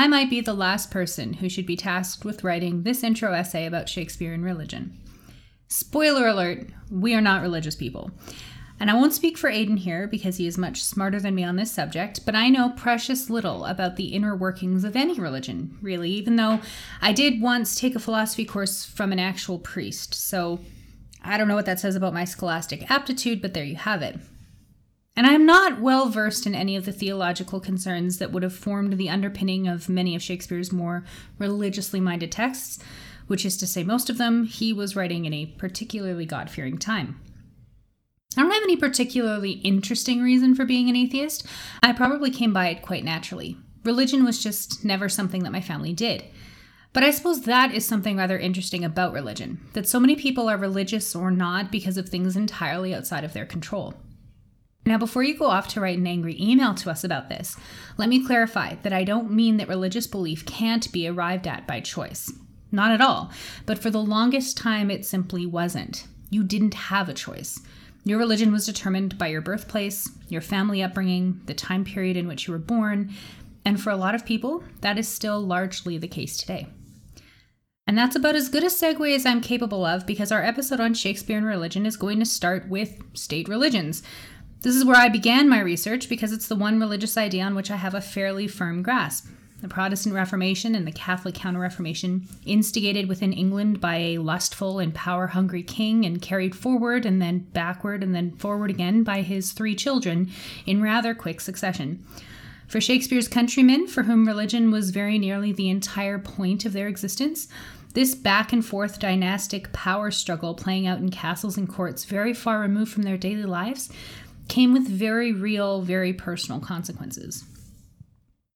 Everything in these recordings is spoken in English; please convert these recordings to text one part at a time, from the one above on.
I might be the last person who should be tasked with writing this intro essay about Shakespeare and religion. Spoiler alert, we are not religious people. And I won't speak for Aidan here because he is much smarter than me on this subject, but I know precious little about the inner workings of any religion, really, even though I did once take a philosophy course from an actual priest. So I don't know what that says about my scholastic aptitude, but there you have it. And I am not well versed in any of the theological concerns that would have formed the underpinning of many of Shakespeare's more religiously minded texts, which is to say, most of them he was writing in a particularly God fearing time. I don't have any particularly interesting reason for being an atheist. I probably came by it quite naturally. Religion was just never something that my family did. But I suppose that is something rather interesting about religion that so many people are religious or not because of things entirely outside of their control. Now, before you go off to write an angry email to us about this, let me clarify that I don't mean that religious belief can't be arrived at by choice. Not at all. But for the longest time, it simply wasn't. You didn't have a choice. Your religion was determined by your birthplace, your family upbringing, the time period in which you were born, and for a lot of people, that is still largely the case today. And that's about as good a segue as I'm capable of because our episode on Shakespeare and religion is going to start with state religions. This is where I began my research because it's the one religious idea on which I have a fairly firm grasp. The Protestant Reformation and the Catholic Counter Reformation, instigated within England by a lustful and power hungry king and carried forward and then backward and then forward again by his three children in rather quick succession. For Shakespeare's countrymen, for whom religion was very nearly the entire point of their existence, this back and forth dynastic power struggle playing out in castles and courts very far removed from their daily lives came with very real, very personal consequences.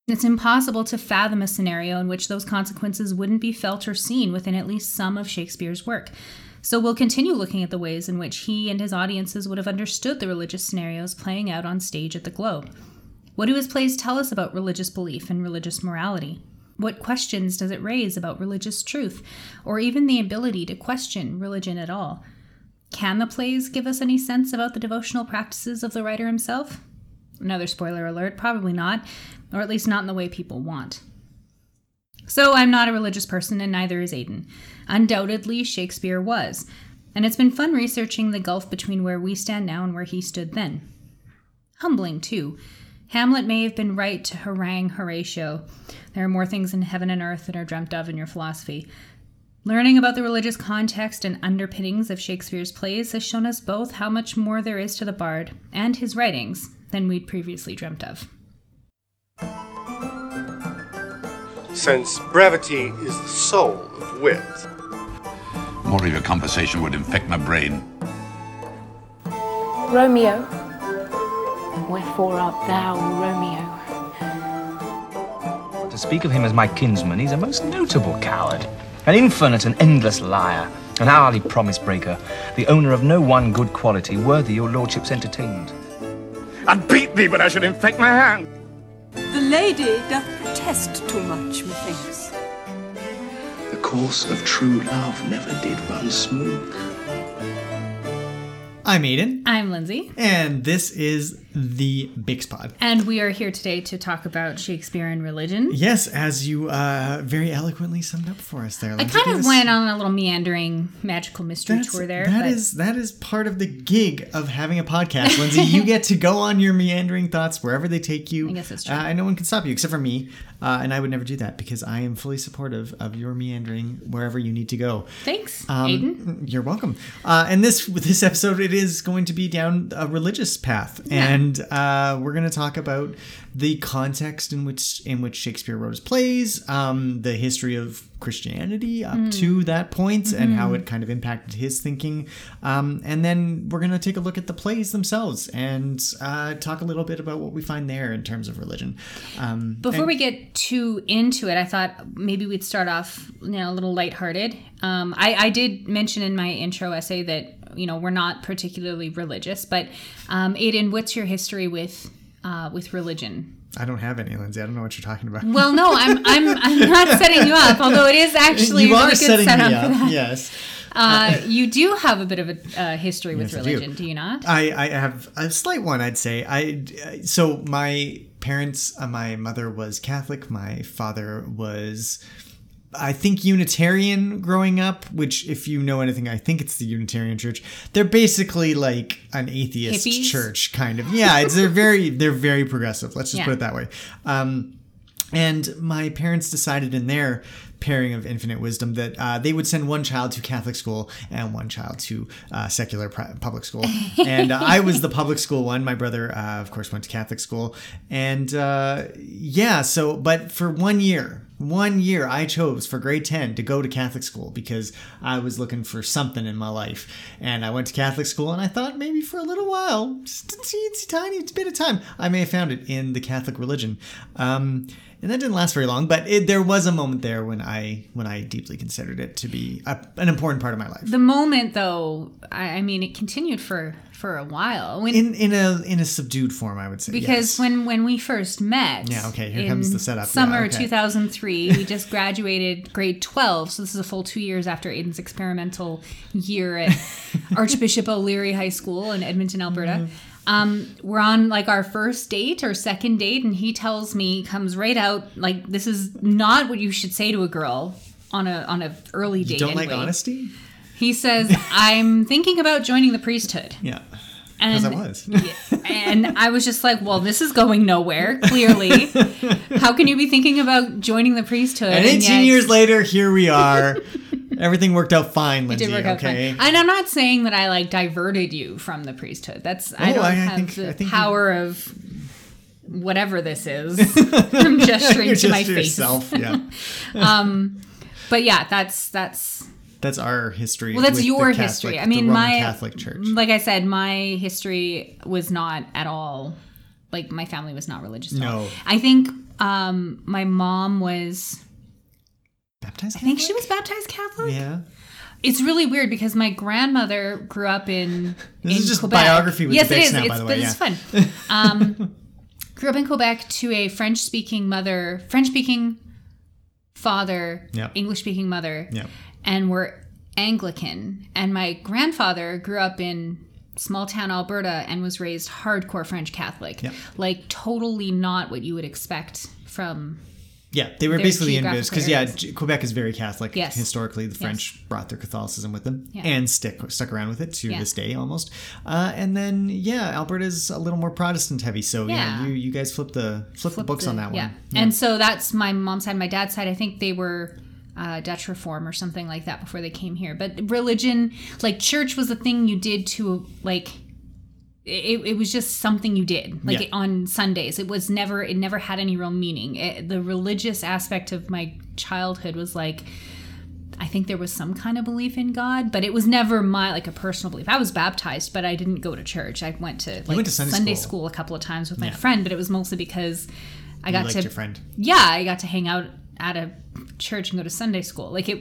It's impossible to fathom a scenario in which those consequences wouldn't be felt or seen within at least some of Shakespeare's work. So we'll continue looking at the ways in which he and his audiences would have understood the religious scenarios playing out on stage at the Globe. What do his plays tell us about religious belief and religious morality? What questions does it raise about religious truth, or even the ability to question religion at all? Can the plays give us any sense about the devotional practices of the writer himself? Another spoiler alert, probably not, or at least not in the way people want. So I'm not a religious person, and neither is Aidan. Undoubtedly, Shakespeare was, and it's been fun researching the gulf between where we stand now and where he stood then. Humbling, too. Hamlet may have been right to harangue Horatio. There are more things in heaven and earth than are dreamt of in your philosophy. Learning about the religious context and underpinnings of Shakespeare's plays has shown us both how much more there is to the bard and his writings than we'd previously dreamt of. since brevity is the soul of wit. More of your conversation would infect my brain. Romeo, wherefore art thou Romeo? To speak of him as my kinsman, he's a most notable coward, an infinite and endless liar, an hourly promise breaker, the owner of no one good quality worthy your lordship's entertainment. I'd beat thee, but I should infect my hand. The lady doth protest too much, methinks. The course of true love never did run smooth. I'm Aidan, I'm Lindsay, and this is the Bix Pod. and we are here today to talk about Shakespeare and religion. Yes, as you uh, very eloquently summed up for us there. I kind of went on a little meandering magical mystery That's- tour there. That but is that is part of the gig of having a podcast, Lindsay. you get to go on your meandering thoughts wherever they take you. I guess that's true. Uh, and no one can stop you except for me, uh, and I would never do that because I am fully supportive of your meandering wherever you need to go. thanks, Um, Aidan. You're welcome. Uh, and this this episode, it is going to be down a religious path, and uh, we're going to talk about the context in which in which Shakespeare wrote his plays, um, the history of Christianity up to that point, and how it kind of impacted his thinking, um, and then we're going to take a look at the plays themselves and uh, talk a little bit about what we find there in terms of religion. Um, Before and- we get too into it, I thought maybe we'd start off, you know, a little lighthearted. Um, I, I did mention in my intro essay that you know we're not particularly religious, but um, Aidan, what's your history with uh, with religion? I don't have any, Lindsay. I don't know what you're talking about. Well, no, I'm I'm I'm not setting you up, although it is actually you a really good setting setup me for up. that. Yes. Uh, you do have a bit of a uh, history with Yes, I do. religion, do. you not? I, I have a slight one, I'd say. I so my parents, uh, my mother was Catholic, my father was. I think Unitarian growing up, which, if you know anything, I think it's the Unitarian Church. They're basically like an atheist Hippies? church, kind of. Yeah, it's they're very they're very progressive. Let's just Yeah. put it that way. Um, and my parents decided in their pairing of infinite wisdom that uh, they would send one child to Catholic school and one child to uh, secular pri- public school. and uh, I was the public school one. My brother, uh, of course, went to Catholic school. And uh, yeah, so, but for one year, one year I chose for grade 10 to go to Catholic school because I was looking for something in my life. And I went to Catholic school and I thought maybe for a little while, just a teensy tiny bit of time, I may have found it in the Catholic religion. Um, and that didn't last very long, but it, there was a moment there when I when I deeply considered it to be a, an important part of my life. The moment, though, I, I mean, it continued for for a while. When, In in a in a subdued form, I would say. because yes. when when we first met, Yeah, okay, here comes the setup. Yeah, Summer okay. 2003, we just graduated grade 12, so this is a full two years after Aidan's experimental year at Archbishop O'Leary High School in Edmonton, Alberta. Mm-hmm. Um, we're on like our first date or second date, and he tells me, comes right out like this is not what you should say to a girl on a on a early date. you don't like honesty. He says, "I'm thinking about joining the priesthood." Yeah, And because I was. and I was just like, well, this is going nowhere, clearly. How can you be thinking about joining the priesthood? and 18 yet- years later, here we are. Everything worked out fine, It Lindsay. did work out okay. fine. And I'm not saying that I like diverted you from the priesthood. That's I Oh, don't I- I have think- the I think you- power of whatever this is. I'm gesturing You're to my just face. yourself. Yeah, But yeah, that's that's that's our history. well, that's the your Catholic- history. I the mean, my Catholic Church. Like I said, my history was not at all like my family was not religious. At all. No. I think um, my mom was. Baptized. I think she was baptized Catholic. Yeah. It's really weird because my grandmother grew up in. This in is just Quebec. biography with yes, the it is. now, by it's, the but way, it's fun. Um, grew up in Quebec to a French-speaking mother, French-speaking father, Yep. English-speaking mother, Yep. and we're Anglican. And my grandfather grew up in small town Alberta and was raised hardcore French Catholic, Yep. like totally not what you would expect from Yeah, they were basically in geographical because yeah, Quebec is very Catholic. Yes. historically, the Yes. French brought their Catholicism with them Yeah. and stick stuck around with it to Yeah. this day almost. Uh, and then yeah, Alberta's a little more Protestant heavy, so yeah, Yeah. you you guys flip the flip, the books on that one. Yeah. And so that's my mom's side. My dad's side, I think they were uh, Dutch Reform or something like that before they came here. But religion, like church, was a thing you did to like. It, it was just something you did like Yeah. on sundays it was never it never had any real meaning it, the religious aspect of my childhood was like i think there was some kind of belief in god but it was never my like a personal belief i was baptized but i didn't go to church i went to like went to Sunday school. school a couple of times with my Yeah. friend but it was mostly because i got to your friend. yeah, I got to hang out at a church and go to Sunday school. Like it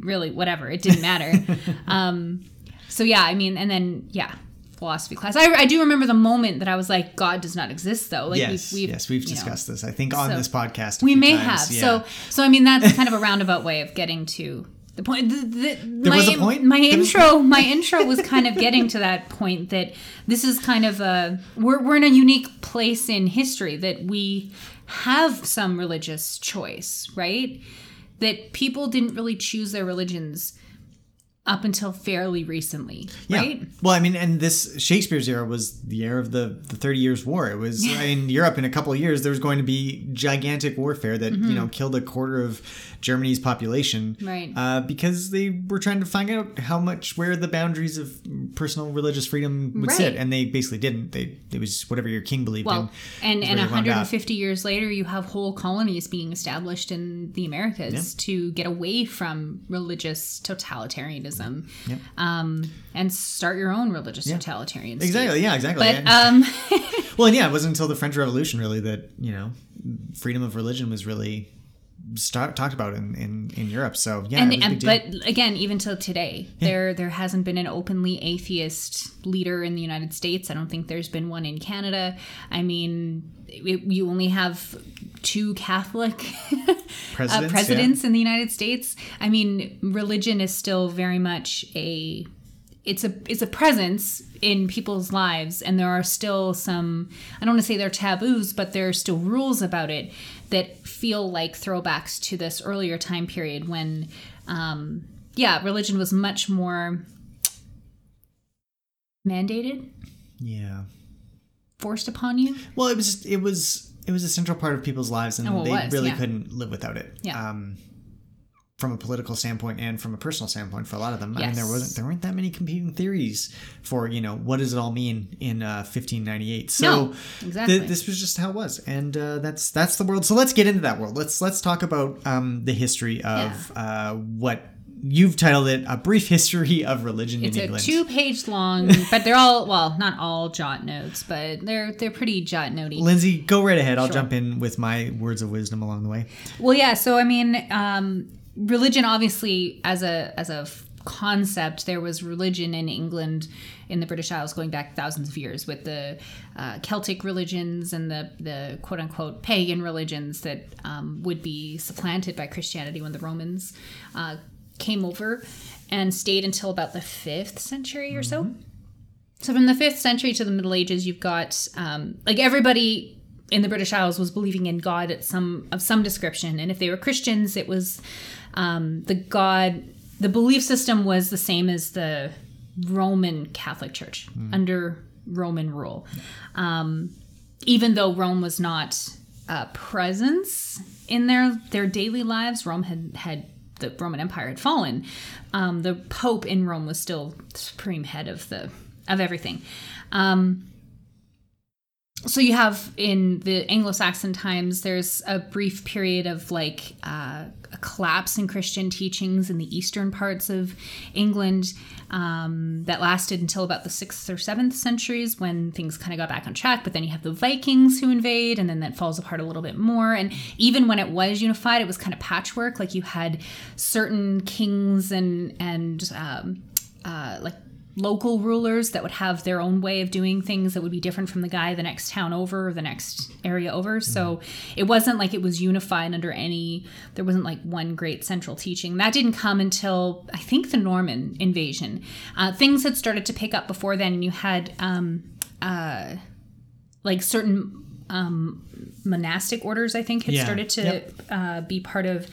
really whatever, it didn't matter. um so yeah, I mean and then yeah, philosophy class. I, I do remember the moment that I was like God does not exist though. Like yes, we've, we've yes, we've you know, discussed this. I think on so- this podcast. we may times, have. yeah. So so I mean that's kind of a roundabout way of getting to the point. The, the, my, was a point? My There intro, my intro was kind of getting to that point that this is kind of a we're we're in a unique place in history that we have some religious choice, right? That people didn't really choose their religions up until fairly recently, Yeah. right? Well, I mean, and this Shakespeare's era was the era of the, the Thirty Years' War. It was in Europe in a couple of years. There was going to be gigantic warfare that you mm-hmm. know killed a quarter of Germany's population. Right. Uh, because they were trying to find out how much where the boundaries of personal religious freedom would sit, and they basically didn't. They it was whatever your king believed Well, in. and and where they wound up. 150 years later, you have whole colonies being established in the Americas to get away from religious totalitarianism, um, and start your own religious totalitarian. state. Exactly. Yeah. Exactly. But um, well, and yeah, it wasn't until the French Revolution really that you know freedom of religion was really start, talked about in, in, in Europe. So yeah, and, it was a and but again, even till today, there there hasn't been an openly atheist leader in the United States. I don't think there's been one in Canada. I mean, it, you only have two Catholic Presidents, uh, yeah. presidents in the United States. I mean, religion is still very much a it's a it's a presence in people's lives and there are still some i don't want to say they're taboos but there are still rules about it that feel like throwbacks to this earlier time period when um yeah religion was much more mandated Yeah. forced upon you Well, it was it was it was a central part of people's lives, and Oh, they was, really yeah. couldn't live without it. Yeah. Um, from a political standpoint and from a personal standpoint, for a lot of them, I mean, there wasn't there weren't that many competing theories for you know what does it all mean in uh, 1598. So No, exactly. th- this was just how it was, and uh, that's that's the world. So let's get into that world. Let's let's talk about um, the history of uh, what you've titled it a brief history of religion it's in a England. two page long but they're all well not all jot notes but they're they're pretty jot notey Lindsay, go right ahead. I'll Sure. jump in with my words of wisdom along the way. Well, yeah. So I mean, um, religion obviously as a as a concept, there was religion in England in the British Isles going back thousands of years with the uh, Celtic religions and the the quote unquote pagan religions that um, would be supplanted by Christianity when the Romans uh, came over and stayed until about the fifth century or so. So from the fifth century to the Middle Ages, you've got um, like everybody in the British Isles was believing in God at some of some description, and if they were Christians, it was um, the God. The belief system was the same as the Roman Catholic Church under Roman rule, um, even though Rome was not a presence in their their daily lives. Rome had had the Roman Empire had fallen. Um, the Pope in Rome was still supreme head of the of everything. Um, so you have in the Anglo-Saxon times, there's a brief period of like uh, a collapse in Christian teachings in the eastern parts of England um, that lasted until about the sixth or seventh centuries when things kind of got back on track. But then you have the Vikings who invade, and then that falls apart a little bit more. And even when it was unified, it was kind of patchwork. Like you had certain kings and and um, uh, like local rulers that would have their own way of doing things that would be different from the guy the next town over or the next area over. So it wasn't like it was unified under any, there wasn't like one great central teaching. That didn't come until I think the Norman invasion. Uh, things had started to pick up before then, and you had um, uh, like certain um, monastic orders, I think, had Yeah. started to Yep. uh, be part of,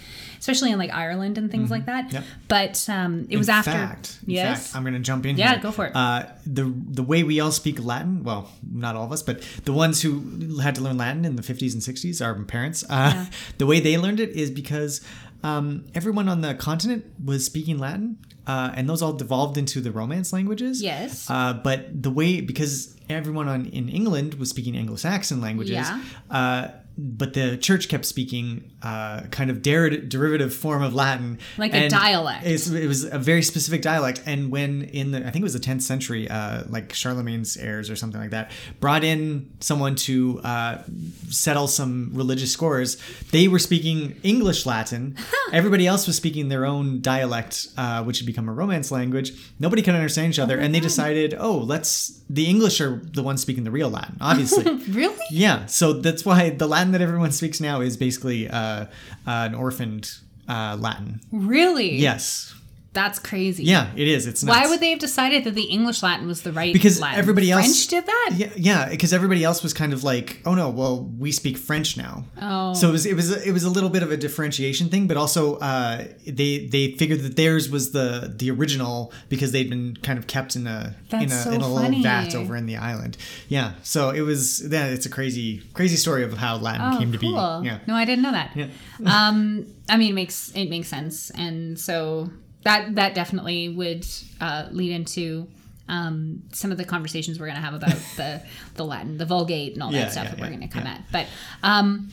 especially in like Ireland and things like that. Yep. But um, it was in after. Fact, in yes. fact, I'm going to jump in. Yeah, here. go for it. Uh, the the way we all speak Latin, well, not all of us, but the ones who had to learn Latin in the 50s and 60s, our parents, uh, the way they learned it is because um, everyone on the continent was speaking Latin, uh, and those all devolved into the Romance languages. Yes. Uh, but the way because everyone on in England was speaking Anglo-Saxon languages. Yeah. Uh, but the church kept speaking uh, kind of der- derivative form of Latin, Like a dialect. It's, it was a very specific dialect, and when in the I think it was the 10th century, uh, like Charlemagne's heirs or something like that, brought in someone to uh, settle some religious scores. They were speaking English Latin. Everybody else was speaking their own dialect, uh, which had become a Romance language. Nobody could understand each other, and they decided, oh, let's. The English are the ones speaking the real Latin, obviously. Really? Yeah, so that's why the Latin that everyone speaks now is basically uh, uh, an orphaned uh, Latin. Really? Yes. That's crazy. Yeah, it is. It's nuts. Why would they have decided that the English Latin was the right Because Latin? everybody else French did that? Yeah, yeah, because everybody else was kind of like, oh no, well we speak French now. Oh. So it was it was it was a little bit of a differentiation thing, but also uh, they they figured that theirs was the the original because they'd been kind of kept in a in a so in a funny. little vat over in the island. Yeah. So it was yeah, it's a crazy crazy story of how Latin Oh, came to cool. be. Yeah. No, I didn't know that. Yeah. um, I mean, it makes it makes sense, and so that that definitely would uh, lead into um, some of the conversations we're going to have about the the Latin, the Vulgate, and all Yeah, that stuff yeah, that we're yeah, going to come at. But um,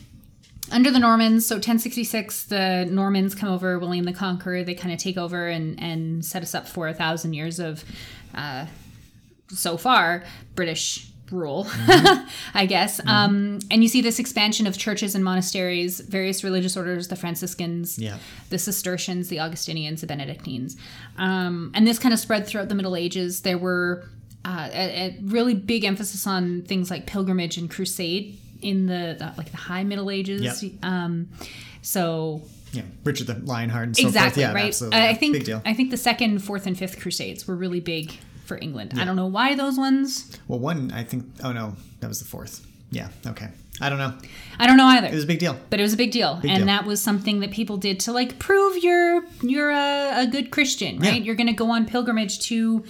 under the Normans, so 1066, the Normans come over, William the Conqueror, they kind of take over and and set us up for a thousand years of. Uh, so far British rule, I guess. Um, and you see this expansion of churches and monasteries, various religious orders, the Franciscans, Yeah. the Cistercians, the Augustinians, the Benedictines. Um, and this kind of spread throughout the Middle Ages. There were uh, a, a really big emphasis on things like pilgrimage and crusade in the, the like the High Middle Ages. Yep. Um, so Yeah. Richard the Lionheart and so exactly forth. Yeah, right. absolutely. I think deal. I think the second, fourth, and fifth crusades were really big for England. I don't know why those ones. Well, one, I think. Oh no, that was the fourth. Yeah. Okay. I don't know. I don't know either. It was a big deal. but it was a big deal, and deal. that was something that people did to like prove you're you're a, a good Christian, right? Yeah. You're going to go on pilgrimage to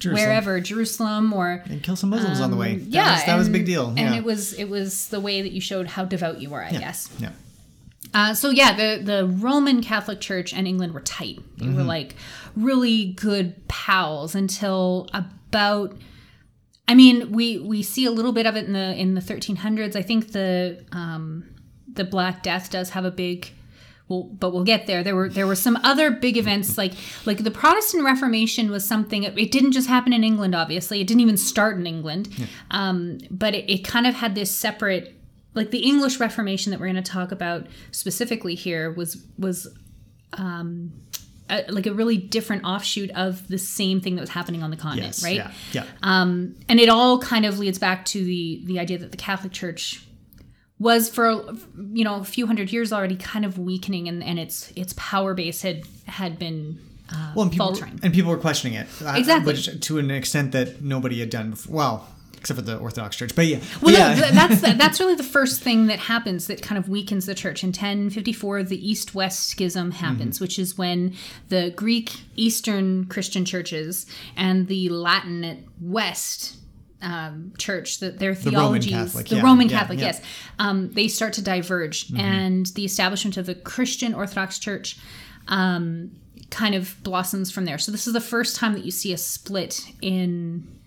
Jerusalem. wherever Jerusalem or And kill some Muslims on the way. That Um, yeah, was, that was a big deal. and yeah. it was it was the way that you showed how devout you were, I guess. Yeah. Uh, so yeah, the the Roman Catholic Church and England were tight. They Mm-hmm. were like really good pals until about. I mean, we we see a little bit of it in the in the 1300s. I think the um, the Black Death does have a big. Well, but we'll get there. There were there were some other big events like like the Protestant Reformation was something. It didn't just happen in England. Obviously, it didn't even start in England, um, but it, it kind of had this separate like the English Reformation that we're going to talk about specifically here was was um, a, like a really different offshoot of the same thing that was happening on the continent, Yes. right? Yeah. Yeah. Um, and it all kind of leads back to the the idea that the Catholic Church was for you know a few hundred years already kind of weakening, and, and its its power base had had been uh, well, and people, faltering. and people were questioning it. uh, Exactly. Which, to an extent that nobody had done before. Well, except for the Orthodox Church. But yeah. Well, yeah. no, that's that's really the first thing that happens that kind of weakens the church. In 1054, the East-West Schism happens, Mm-hmm. which is when the Greek Eastern Christian churches and the Latin West um, church, that their Roman theologies, Catholic, the yeah, Roman yeah, Catholic, yeah. Mm-hmm. yes, um, they start to diverge, and the establishment of the Christian Orthodox Church. Um, kind of blossoms from there. So this is the first time that you see a split in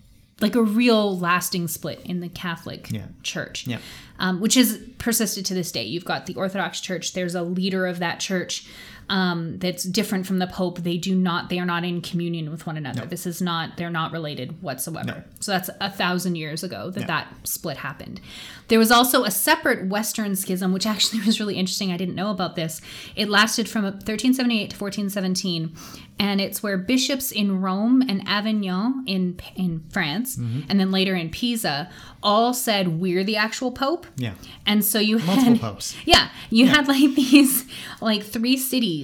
like a real lasting split in the Catholic Yeah. Church, Yeah. um, which has persisted to this day. You've got the Orthodox Church. There's a leader of that church um, that's different from the Pope. They do not. They are not in communion with one another. This is not. They're not related whatsoever. So that's a thousand years ago that that split happened. There was also a separate Western schism, which actually was really interesting. I didn't know about this. It lasted from 1378 to 1417, and it's where bishops in Rome and Avignon in in France, and then later in Pisa, all said we're the actual pope. Yeah. And so you Multiple had multiple popes. Yeah, you had like these like three cities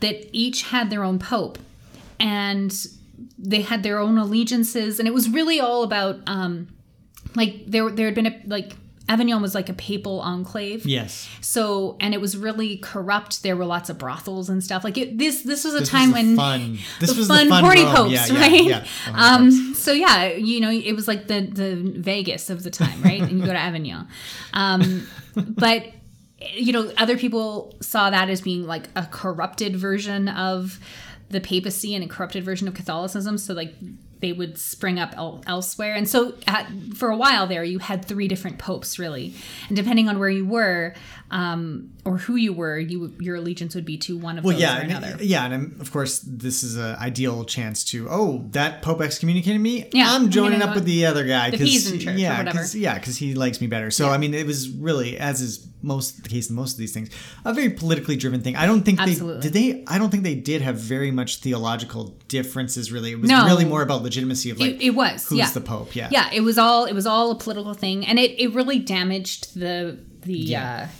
that each had their own pope, and they had their own allegiances, and it was really all about um, like there there had been a like Avignon was like a papal enclave. Yes. So and it was really corrupt. There were lots of brothels and stuff. Like it, this this was a This time was when fun. This was fun the fun horny Rome. popes, Yeah, yeah, right? yeah. The Um, popes. so yeah, you know, it was like the the Vegas of the time, right? and you go to Avignon, um, but you know, other people saw that as being like a corrupted version of the papacy and a corrupted version of Catholicism. So like they would spring up el- elsewhere, and so at, for a while there, you had three different popes really, and depending on where you were um, or who you were, you your allegiance would be to one of Well, those yeah, or and, another. yeah, and um, of course, this is an ideal chance to. Oh, that Pope excommunicated me. Yeah, I'm joining up with the other guy because yeah, whatever. 'cause- yeah, because he likes me better. So I mean, it was really, as is most the case in most of these things, a very politically driven thing. I don't think Absolutely. they did they. I don't think they did have very much theological differences. Really, it was No. really more about legitimacy of like it, it was who's yeah. the Pope. Yeah, yeah it was all it was all a political thing and it, it really damaged the the Yeah. uh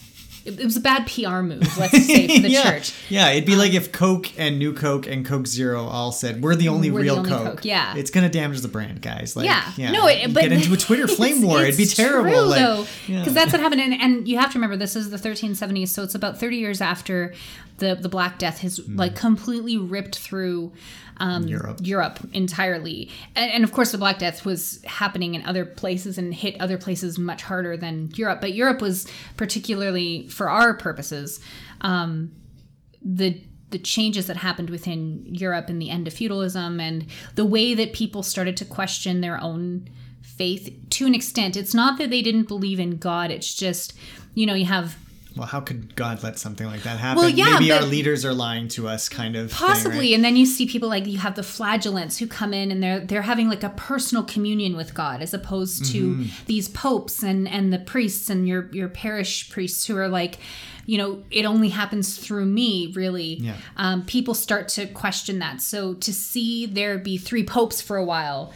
it, it was a bad pr move let's say for the yeah. church Yeah, it'd be um, like if Coke and New Coke and Coke Zero all said, "We're the only We're the real only Coke. Coke, yeah. it's gonna damage the brand, guys. Like, yeah. no it, but get into a Twitter flame it's- war. It'd be terrible. true, like, though yeah. because that's what happened and, and you have to remember this is the 1370s so it's about 30 years after the the black death has hmm. like completely ripped through um, Europe. Europe entirely, and, and of course the Black Death was happening in other places and hit other places much harder than Europe. But Europe was particularly, for our purposes, um, the the changes that happened within Europe and the end of feudalism and the way that people started to question their own faith to an extent. It's not that they didn't believe in God. It's just you know you have well, how could God let something like that happen? Well, yeah, maybe our leaders are lying to us, kind of. thing, possibly right? and then you see people like you have the flagellants who come in and they're they're having like a personal communion with god as opposed to Mm-hmm. these popes and and the priests and your your parish priests who are like you know it only happens through me really Yeah. um, people start to question that so to see there be three popes for a while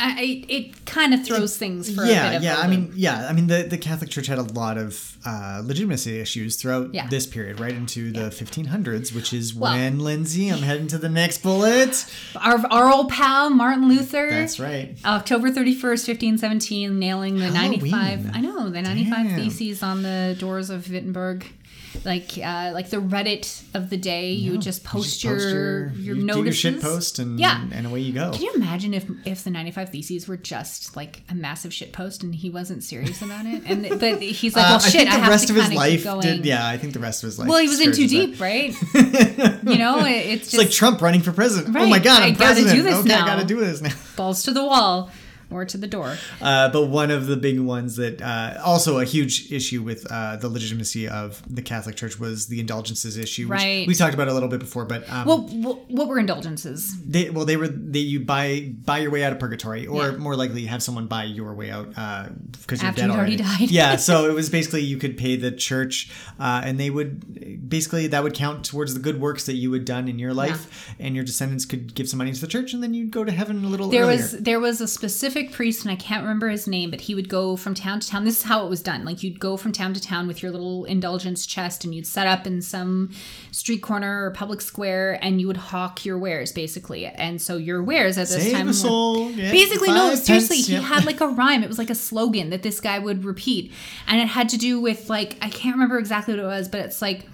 I, it, it kind of throws things for a yeah, bit of yeah. a I mean, yeah. I mean, the, the Catholic Church had a lot of uh, legitimacy issues throughout Yeah. this period, right into the 1500s, which is Well- when Lindsay. I'm heading to the next bullet. our, our old pal Martin Luther. That's right. October 31st, 1517, nailing the Halloween. 95 I know, the 95 Damn. theses on the doors of Wittenberg. Like uh, like the Reddit of the day, you would just You post, just your post your, you do notices. your shit post and Yeah. and away you go. Can you imagine if if the 95 theses were just like a massive shit post and he wasn't serious about it? And but he's like, Uh, well, I shit, think I, the have rest of his life did. Yeah, I think the rest of his life. Well, he was in too deep, right? you know, it, it's It's just like Trump running for president. Oh my god, I I'm gotta do this okay, now. I gotta do this now. balls to the wall or to the door. Uh, but one of the big ones that uh, also a huge issue with uh, the legitimacy of the Catholic Church was the indulgences issue, Right. we talked about it a little bit before. But um, Well, what, what were indulgences? they well they were that you buy buy your way out of purgatory, or Yeah. more likely have someone buy your way out because you're After dead already already. died. yeah, so it was basically you could pay the church, uh, and they would basically that would count towards the good works that you had done in your life, and your descendants could give some money to the church, and then you'd go to heaven a little There earlier. was there was a specific priest, and I can't remember his name, but he would go from town to town. This is how it was done. Like you'd go from town to town with your little indulgence chest, and you'd set up in some street corner or public square, and you would hawk your wares basically. And so your wares at this Save time a soul. yeah, Basically, no, seriously, pence, he had like a rhyme. It was like a slogan that this guy would repeat. And it had to do with like, I can't remember exactly what it was, but it's like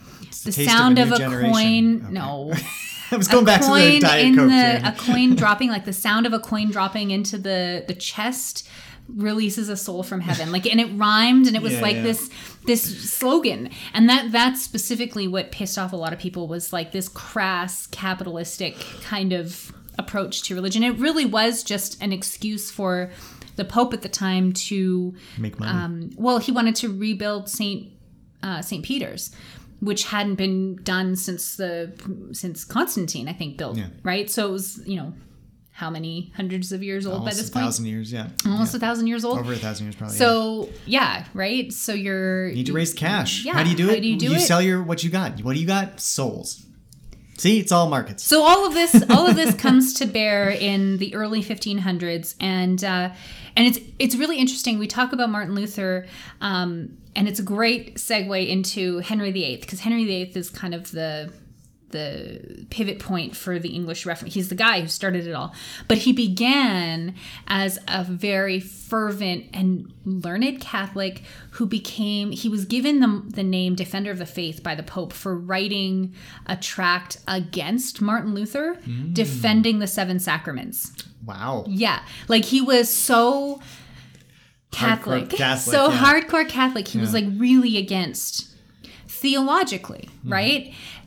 the, taste of a sound of a, coin. Okay. No. I was going back to the Diet in Coke. the a coin dropping, like the sound of a coin dropping into the the chest releases a soul from heaven like and it rhymed and it was Yeah, like yeah. this this slogan and that that's specifically what pissed off a lot of people was like this crass capitalistic kind of approach to religion it really was just an excuse for the pope at the time to Make money. um, well he wanted to rebuild saint uh, St. Peter's, which hadn't been done since the since Constantine, I think, built. Yeah. Right, so it was you know how many hundreds of years old Almost by this a point? thousand years, yeah. Almost a thousand years old. Over a thousand years, probably. So yeah, right. So you're You need to raise cash. Yeah, How do you do how it? do you do it? sell your what you got. What do you got? Souls. See, it's all markets. So all of this, all of this comes to bear in the early 1500s, and uh, and it's it's really interesting. We talk about Martin Luther, um, and it's a great segue into Henry VIII because Henry VIII is kind of the the pivot point for the English Reformation. He's the guy who started it all. But he began as a very fervent and learned Catholic who became, he was given the, the name Defender of the Faith by the Pope for writing a tract against Martin Luther, defending the seven sacraments. Wow. Yeah. Like he was so Catholic. Catholic, so yeah. hardcore Catholic. He was like really against theologically, Mm-hmm.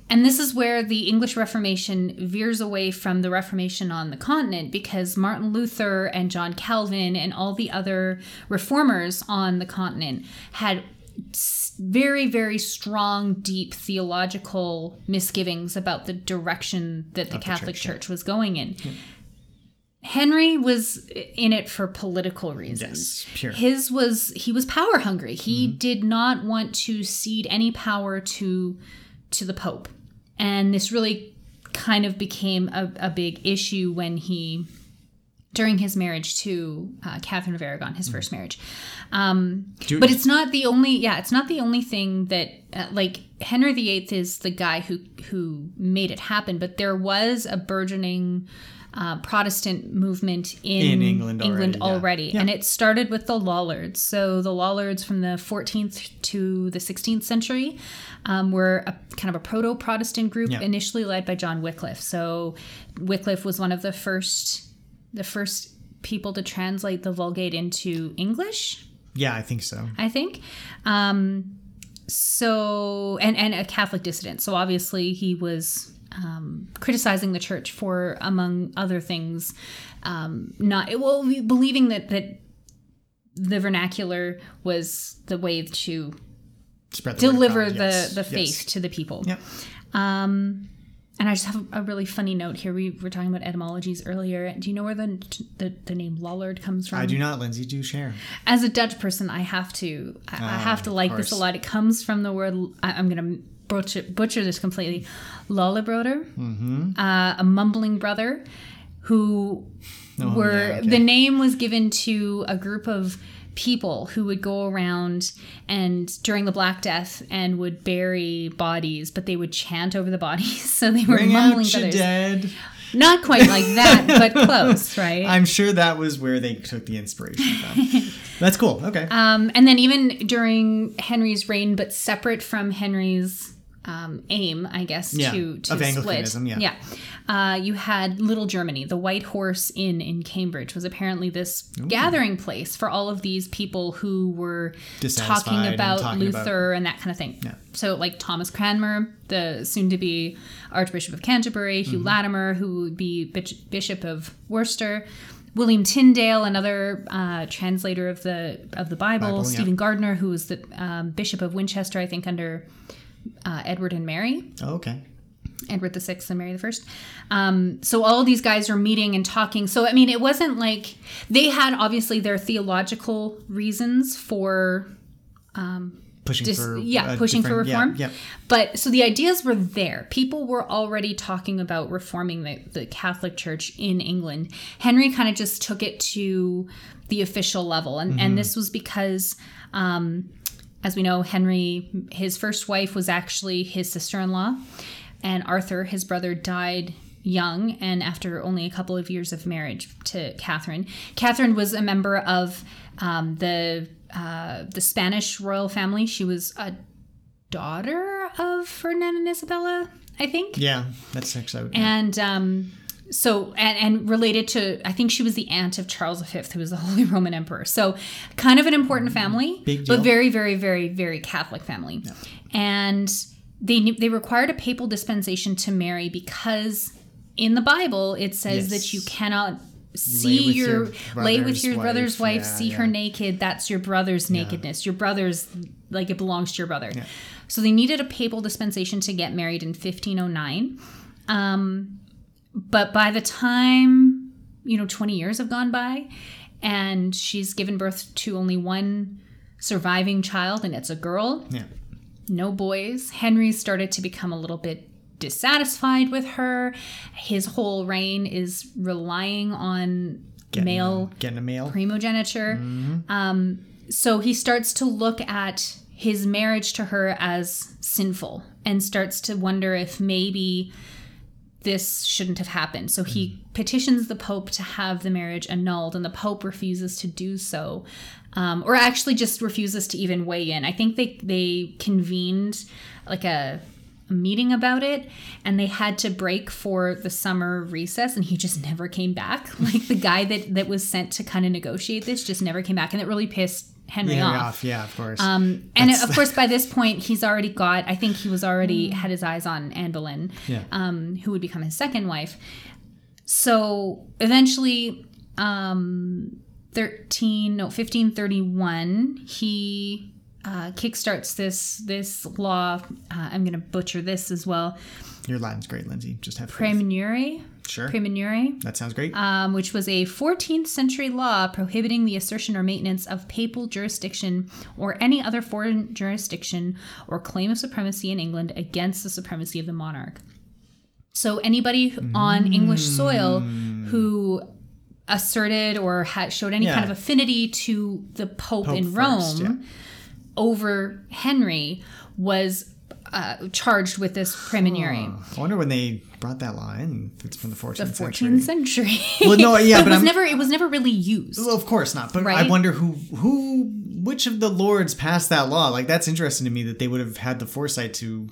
And this is where the English Reformation veers away from the Reformation on the continent because Martin Luther and John Calvin and all the other reformers on the continent had very, very strong, deep theological misgivings about the direction that the Catholic church, yeah. Was going in. Henry was in it for political reasons. Yes, pure. His was he was power hungry. He mm-hmm. did not want to cede any power to to the Pope. And this really kind of became a, a big issue when he during his marriage to uh, Catherine of Aragon, his first marriage. Um, Do- but it's not the only, yeah, it's not the only thing that, uh, like, Henry VIII is the guy who who made it happen. But there was a burgeoning uh, Protestant movement in, In England already, already, Yeah. and it started with the Lollards. So the Lollards from the 14th to the 16th century um, were a kind of a proto-Protestant group, Yeah. initially led by John Wycliffe. So Wycliffe was one of the first, the first people to translate the Vulgate into English. Yeah, I think so. I think. Um, so and and a Catholic dissident. So obviously he was um, criticizing the church for, among other things, um, not well believing that that the vernacular was the way to Spread the deliver the yes, the yes. faith to the people. Yep. Um, and I just have a really funny note here. We were talking about etymologies earlier. Do you know where the the, the name Lollard comes from? I do not, Lindsay. Do share. as a Dutch person, I have to I, I have to Ah, like this a lot. It comes from the word I, I'm gonna butcher, butcher this completely. Lollebroder, mm-hmm. uh, a mumbling brother, who Oh, were yeah, okay. the name was given to a group of people who would go around and during the Black Death and would bury bodies, but they would chant over the bodies, so they were Bring mumbling out brothers. dead. Not quite like that, but close, right? I'm sure that was where they took the inspiration from. That's cool. Okay. Um, and then even during Henry's reign, but separate from Henry's um, aim, I guess, Yeah, to, to of split. Yeah. Yeah. Uh, you had Little Germany. The White Horse Inn in Cambridge was apparently this gathering place for all of these people who were talking about talking Luther and that kind of thing. Yeah. So, like Thomas Cranmer, the soon to be Archbishop of Canterbury, Hugh Mm-hmm. Latimer, who would be Bishop of Worcester. William Tyndale, another uh, translator of the of the Bible, Bible, yeah. Stephen Gardiner, who was the um, Bishop of Winchester, I think, under uh, Edward and Mary. Oh, okay. Edward the Sixth and Mary the First. Um, so all these guys are meeting and talking. So I mean, it wasn't like they had obviously their theological reasons for Pushing dis- for yeah, pushing for different- yeah, reform. Yeah, But so the ideas were there. People were already talking about reforming the, the Catholic Church in England. Henry kind of just took it to the official level. And, Mm-hmm. and this was because, um, as we know, Henry, his first wife was actually his sister in law. And Arthur, his brother, died young and after only a couple of years of marriage to Catherine. Catherine was a member of um, the uh, the Spanish royal family. She was a daughter of Ferdinand and Isabella, I think. yeah. that's checks out. And um, so, and, and related to, I think she was the aunt of Charles V, who was the Holy Roman Emperor. So, kind of an important family, Big deal. but very, very, very, very Catholic family. And they they required a papal dispensation to marry because in the Bible it says Yes. that you cannot see your, your lay with your brother's wife, wife. Yeah, see her naked. That's your brother's nakedness. Your brother's like it belongs to your brother. So they needed a papal dispensation to get married in 1509. Um, but by the time you know 20 years have gone by, and she's given birth to only one surviving child, and it's a girl yeah. no boys. Henry started to become a little bit dissatisfied with her. His whole reign is relying on Getting, male getting a male. primogeniture. Um, so he starts to look at his marriage to her as sinful and starts to wonder if maybe this shouldn't have happened. So he petitions the Pope to have the marriage annulled, and the Pope refuses to do so, um, or actually just refuses to even weigh in. I think they they convened like a, a meeting about it, and they had to break for the summer recess, and he just never came back. Like the guy that that was sent to kind of negotiate this just never came back, and it really pissed Henry Yeah, off. off. Yeah, of course. Um, and of course, by this point, he's already got. I think he was already had his eyes on Anne Boleyn, Yeah. um, who would become his second wife. So eventually, um, thirteen no fifteen thirty one, he uh, kickstarts this this law. Uh, I'm going to butcher this as well. Your Latin's great, Lindsay. Just have. Praemunire. Sure. Praemunire That sounds great. um, which was a 14th century law prohibiting the assertion or maintenance of papal jurisdiction or any other foreign jurisdiction or claim of supremacy in England against the supremacy of the monarch. So anybody on English soil who asserted or had showed any kind of affinity to the Pope, Pope in first, Rome yeah. Over Henry was uh, charged with this praemunire. I wonder when they brought that law in. If it's from the 14th, The century. 14th century. Well, no, yeah, it but was I'm- never it was never really used. Well, of course not. But I wonder who who which of the lords passed that law. Like that's interesting to me that they would have had the foresight to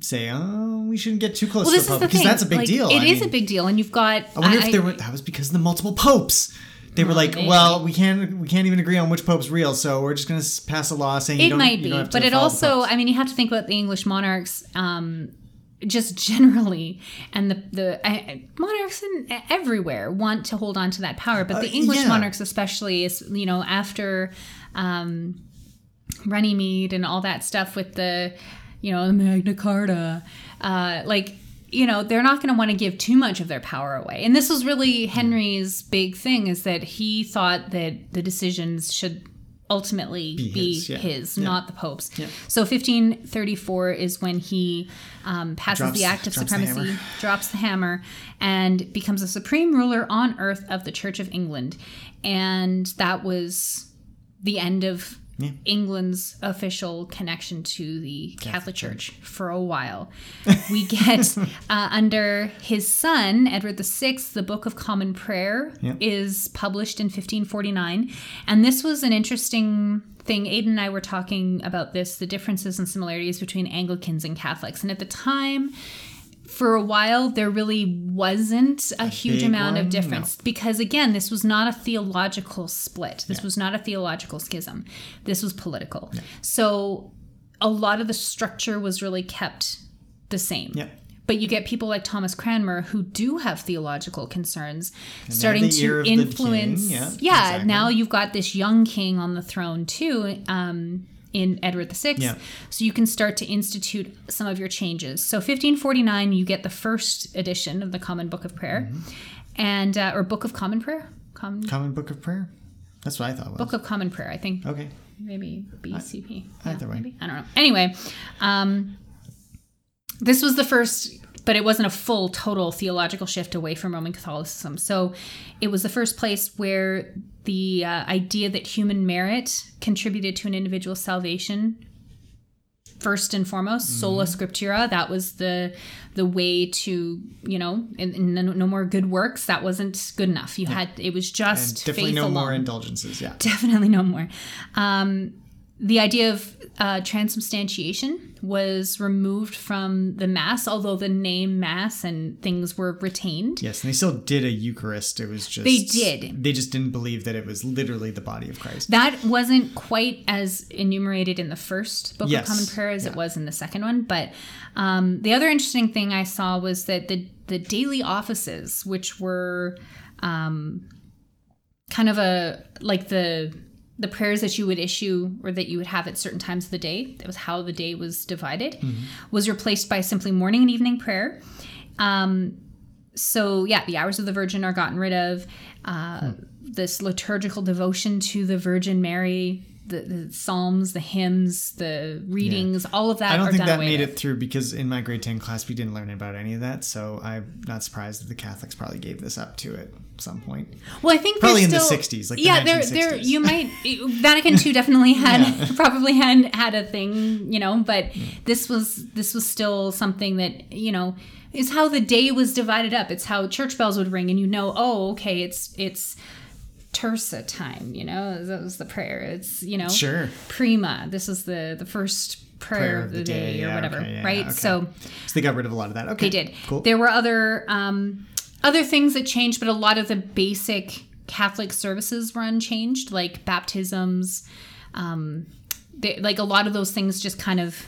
say, "Oh, we shouldn't get too close well, to this the pope," because that's a big Like, deal. It I is mean, a big deal, and you've got. I wonder if there were, that was because of the multiple popes. They were like, maybe. "Well, we can't we can't even agree on which pope's real, so we're just going to pass a law saying you It don't, might you be, don't have to but it also. I mean, you have to think about the English monarchs. Um, just generally, and the the uh, monarchs in, everywhere want to hold on to that power, but the Uh, English yeah. monarchs, especially, is you know after um, Runnymede and all that stuff with the you know the Magna Carta, uh, like you know they're not going to want to give too much of their power away. And this was really Henry's big thing is that he thought that the decisions should ultimately be, Be his, his, yeah. Yeah. not the Pope's. So 1534 is when he um, passes Drops- the Act of drops Supremacy, hammer. drops the hammer, and becomes the supreme ruler on earth of the Church of England. And that was the end of England's official connection to the Catholic, Church for a while. We get uh, under his son, Edward VI, the Book of Common Prayer is published in 1549. And this was an interesting thing. Aidan and I were talking about this the differences and similarities between Anglicans and Catholics. And at the time, for a while there really wasn't a huge amount one? of No. difference because again this was not a theological split this was not a theological schism this was political so a lot of the structure was really kept the same Yeah. but you get people like Thomas Cranmer who do have theological concerns they starting have the ear to influence. king, yeah, yeah, exactly. now you've got this young king on the throne too. Um, in Edward VI, Yeah. so you can start to institute some of your changes. So 1549, you get the first edition of the Common Book of Prayer, Mm-hmm. and uh, or Book of Common Prayer, Common Common Book of Prayer. That's what I thought was. Book of Common Prayer, I think okay. maybe BCP. either way. maybe. I don't know. Anyway, um, this was the first, but it wasn't a full, total theological shift away from Roman Catholicism. So it was the first place where the uh, idea that human merit contributed to an individual's salvation. First and foremost, sola scriptura. That was the the way to you know, and, and no, no more good works. That wasn't good enough. You had it was And just definitely faith no more indulgences. Yeah. definitely no more. Um, the idea of uh, transubstantiation was removed from the Mass, although the name Mass and things were retained. Yes, and they still did a Eucharist. It was just They did. They just didn't believe that it was literally the body of Christ. That wasn't quite as enumerated in the first Book Yes. of Common Prayer as Yeah. it was in the second one. But um, the other interesting thing I saw was that the the daily offices, which were um, kind of a like the the prayers that you would issue or that you would have at certain times of the day that was how the day was divided was replaced by simply morning and evening prayer. Um, so yeah the hours of the virgin are gotten rid of uh, this liturgical devotion to the virgin mary the, the psalms the hymns the readings all of that I don't are think done that made with. it through because in my grade 10 class we didn't learn about any of that. So I'm not surprised that the Catholics probably gave this up to at some point. Well, I think Probably in the 60s, like the yeah, there, there, 1960s. you might Vatican II definitely had probably had had a thing, you know, but this was this was still something that you know is how the day was divided up. It's how church bells would ring, and you know, oh, okay, it's it's terza time, you know, that was the prayer. It's you know, Sure. prima. This is the the first prayer, of the, day, or yeah, whatever, okay, yeah, right? okay. So. So they got rid of a lot of that. Okay. They did. Cool. There were other um, other things that changed, but a lot of the basic Catholic services were unchanged, like baptisms. Um, they, like a lot of those things just kind of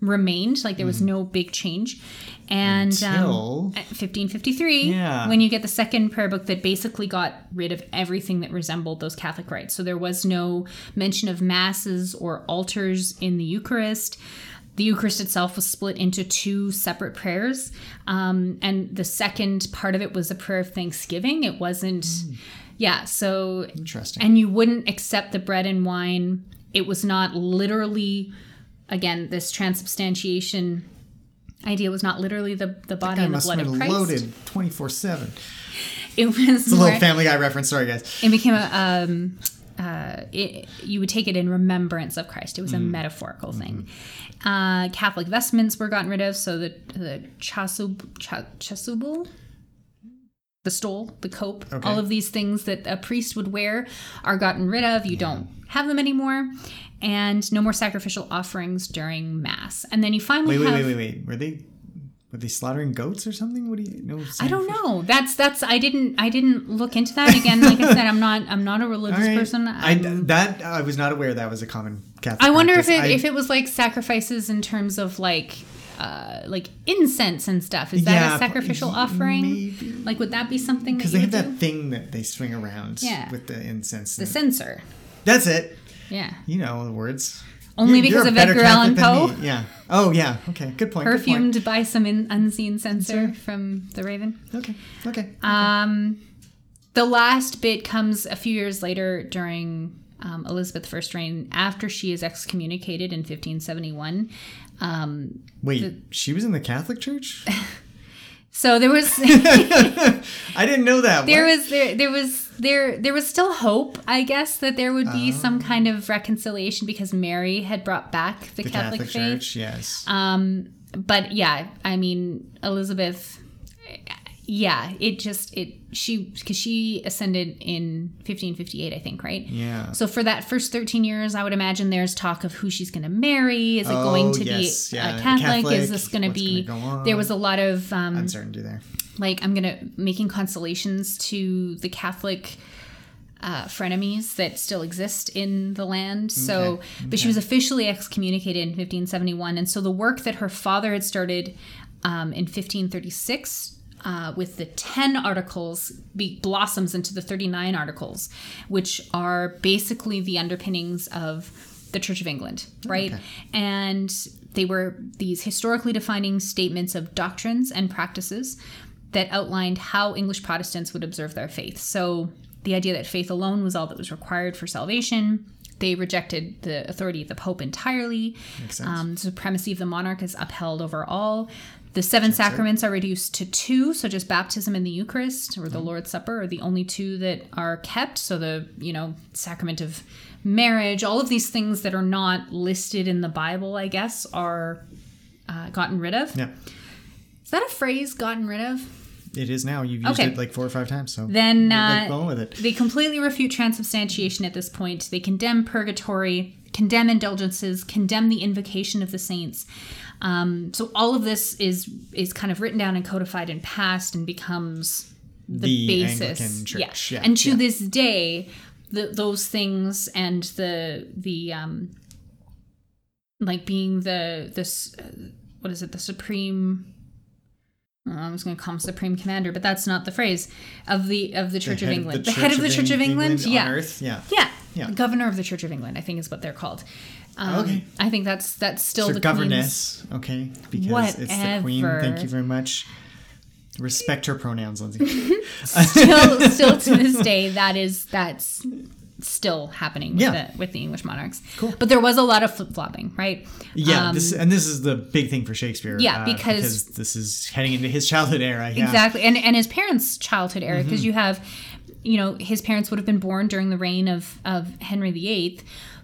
remained. Like there was no big change. And Mm. Until- um, 1553, Yeah. when you get the second prayer book that basically got rid of everything that resembled those Catholic rites. So there was no mention of masses or altars in the Eucharist. The Eucharist itself was split into two separate prayers. Um, and the second part of it was a prayer of thanksgiving. It wasn't, yeah, so. Interesting. And you wouldn't accept the bread and wine. It was not literally, again, this transubstantiation idea was not literally the, the body and the must blood of Christ. loaded 24 7. It was It's a little Family Guy reference. Sorry, guys. it became a um uh it, you would take it in remembrance of Christ. It was a Mm. metaphorical thing. Mm-hmm. Uh Catholic vestments were gotten rid of, so the the chasub cha, chasuble the stole, the cope, Okay. all of these things that a priest would wear are gotten rid of. You don't have them anymore. And no more sacrificial offerings during mass. And then you finally Wait, wait, have wait, wait, wait. Were they were they slaughtering goats or something? What do you know? I don't know. That's that's I didn't I didn't look into that again. Like I said, I'm not I'm not a religious person. I that I was not aware that was a common Catholic. I wonder if it I- if it was like sacrifices in terms of like uh like incense and stuff. Is that Yeah, a sacrificial offering? maybe. Like would that be something because they have do? that thing that they swing around Yeah. with the incense. the censer. That's it. Yeah. You know the words. Only You're- because you're of Edgar Allan Poe? Yeah. Oh yeah. Okay. Good point. good point. Perfumed by some in, unseen censer from the Raven. Okay. Okay. Um, the last bit comes a few years later during um, Elizabeth I's reign after she is excommunicated in 1571. Um, Wait, she was in the Catholic Church? so there was I didn't know that. there What? was there there was there there was still hope, I guess, that there would be some Oh. kind of reconciliation because Mary had brought back the, the Catholic, Catholic, faith. Church, yes. Um, but yeah, I mean Elizabeth. Yeah, it just it she because she ascended in 1558, I think, right? Yeah. So for that first 13 years, I would imagine there's talk of who she's going to marry. Is it going Oh, to yes, be yeah, a Catholic? Catholic, Is this going to be? go? There was a lot of um, Uncertainty there. like I'm gonna making consolations to the Catholic uh, frenemies that still exist in the land. So, but she was officially excommunicated in 1571, and so the work that her father had started um, in 1536. Uh, with the 10 articles be, blossoms into the 39 articles which are basically the underpinnings of the church of england right and they were these historically defining statements of doctrines and practices that outlined how English Protestants would observe their faith. So, the idea that faith alone was all that was required for salvation. They rejected the authority of the Pope entirely. Um, the supremacy of the monarch is upheld over all. The seven sacraments are reduced to two, so just baptism and the Eucharist or the Mm-hmm. Lord's Supper are the only two that are kept. So the you know sacrament of marriage, all of these things that are not listed in the Bible, I guess, are uh, gotten rid of. Yeah. Is that a phrase? Gotten rid of? It is now. You've used Okay. it like four or five times. So Then uh, going with it. they completely refute transubstantiation at this point. They condemn purgatory, condemn indulgences, condemn the invocation of the saints. Um, so all of this is is kind of written down and codified and passed and becomes the, The basis. Church, yeah, and to yeah. this day, the, those things and the the um, like being the this uh, what is it the supreme Oh, I was going to call him Supreme Commander, but that's not the phrase of the of the Church of head of England. the The, head of the Church of England, England yeah, earth, yeah. yeah, Yeah. Governor of the Church of England, I think is what they're called. Um, Okay. I think that's that's still So the Queen's- governess, okay, because it's the queen. Thank you very much. Respect her pronouns, Lindsay. still, still to this day, that is that's still happening with, Yeah. the, with the English monarchs. Cool. But there was a lot of flip flopping, right? yeah, Um, this and this is the big thing for Shakespeare. Yeah, uh, because- this is heading into his childhood era. Yeah. Exactly. And and his parents' childhood era, Mm-hmm. because you have, you know, his parents would have been born during the reign of, of Henry VIII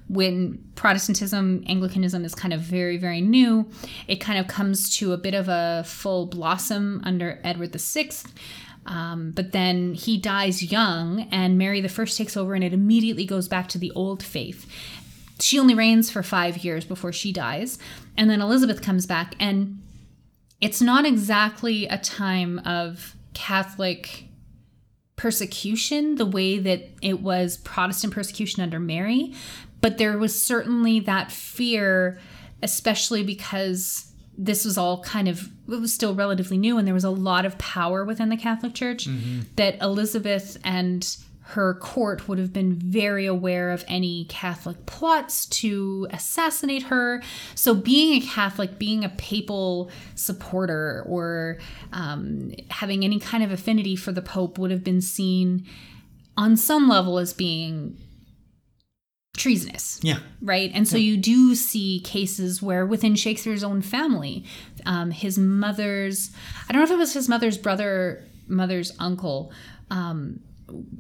when Protestantism, Anglicanism is kind of very, very new. It kind of comes to a bit of a full blossom under Edward VI. Um, but then he dies young, and Mary First takes over, and it immediately goes back to the old faith. She only reigns for five years before she dies, and then Elizabeth comes back, and it's not exactly a time of Catholic persecution the way that it was Protestant persecution under Mary, but there was certainly that fear, especially because this was all kind of it was still relatively new and there was a lot of power within the Catholic Church that Elizabeth and her court would have been very aware of any Catholic plots to assassinate her. So, being a Catholic, being a papal supporter, or um, having any kind of affinity for the Pope would have been seen on some level as being treasonous Yeah. right? And so you do see cases where within Shakespeare's own family, um, his mother's, I don't know if it was his mother's brother, mother's uncle, um,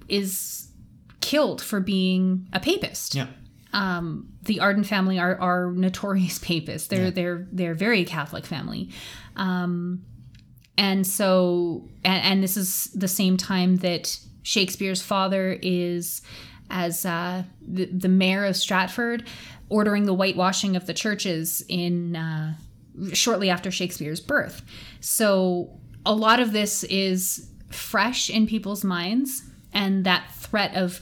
is killed for being a papist. Yeah. Um, the Arden family are, are notorious papists. They're they're they're very Catholic family. Um, and so and, and this is the same time that Shakespeare's father is as uh, the, the mayor of Stratford ordering the whitewashing of the churches in uh, shortly after Shakespeare's birth. So a lot of this is fresh in people's minds and that threat of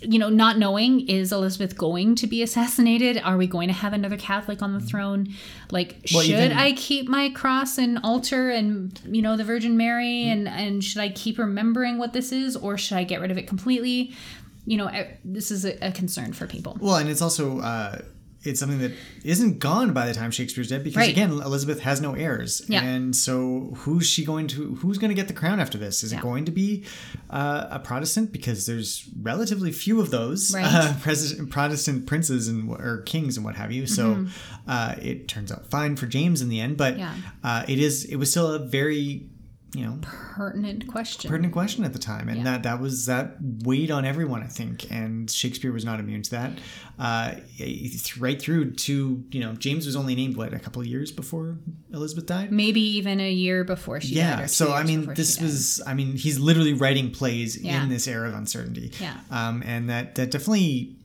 you know not knowing is elizabeth going to be assassinated? Are we going to have another catholic on the throne? Like Well, should i keep my cross and altar and you know the virgin mary and and should i keep remembering what this is or should i get rid of it completely you know this is a, a concern for people Well, and it's also uh, it's something that isn't gone by the time Shakespeare's dead because Right. again Elizabeth has no heirs Yeah. and so who's she going to who's going to get the crown after this is Yeah. it going to be uh, a Protestant because there's relatively few of those Right. uh, Protestant princes and or kings and what have you so Mhm. uh, it turns out fine for James in the end but Yeah. uh, it is it was still a very you know Pertinent question. pertinent question at the time and Yeah. that that was that weighed on everyone i think and shakespeare was not immune to that uh right through to you know james was only named what a couple of years before elizabeth died Maybe even a year before she died. yeah so i mean this was i mean he's literally writing plays Yeah. in this era of uncertainty Yeah. um and that that definitely